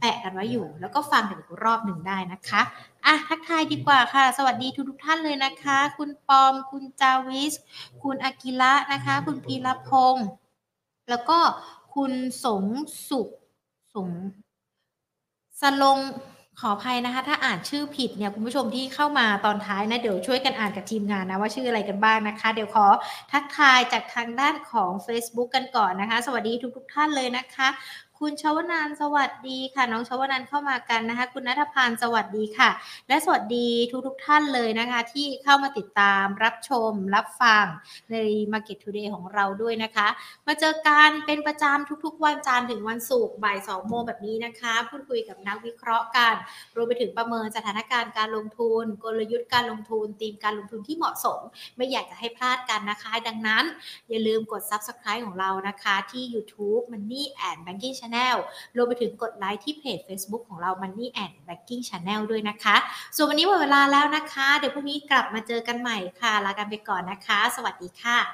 แปะกันไว้อยู่ แล้วก็ฟังกันอีกรอบหนึ่งได้นะคะ อะทักทายดีกว่าค่ะ สวัสดีทุกทุกท่านเลยนะคะ คุณปอม คุณจาวิส คุณอากิระนะคะ คุณพีรพงศ์แล้วก็คุณสงสุขสงสลงขออภัยนะคะ ถ้าอ่านชื่อผิดเนี่ยคุณผู้ชมที่เข้ามาตอนท้ายนะ เดี๋ยวช่วยกันอ่านกับทีมงานนะว่าชื่ออะไรกันบ้างนะคะ เดี๋ยวขอทักทายจากทางด้านของ Facebook กันก่อนนะคะ สวัสดีทุก ๆ ท่านเลยนะคะ คุณชวนานสวัสดีค่ะ น้องชวนานเข้ามากันนะคะ คุณนัทพานสวัสดีค่ะ และสวัสดีทุกๆท่านเลยนะคะ ที่เข้ามาติดตามรับชม รับฟังใน Market Today ของเราด้วยนะคะ มาเจอกันเป็นประจำทุกๆ วันจันทร์ถึงวันศุกร์บ่าย2โมงแบบนี้นะคะ พูดคุยกับนักวิเคราะห์กันรวมไปถึงประเมินสถานการณ์การลงทุน กลยุทธ์การลงทุนธีมการลงทุนที่เหมาะสม ไม่อยากจะให้พลาดกันนะคะ ดังนั้น อย่าลืมกด Subscribe ของเรานะคะ ที่ YouTube Money and Banking Channel รวมไปถึงกดไลค์ที่เพจ Facebook ของเรา Money and Banking Channel ด้วยนะคะ ส่วนวันนี้หมดเวลาแล้วนะคะ เดี๋ยวพรุ่งนี้กลับมาเจอกันใหม่ค่ะ ลากันไปก่อนนะคะ สวัสดีค่ะ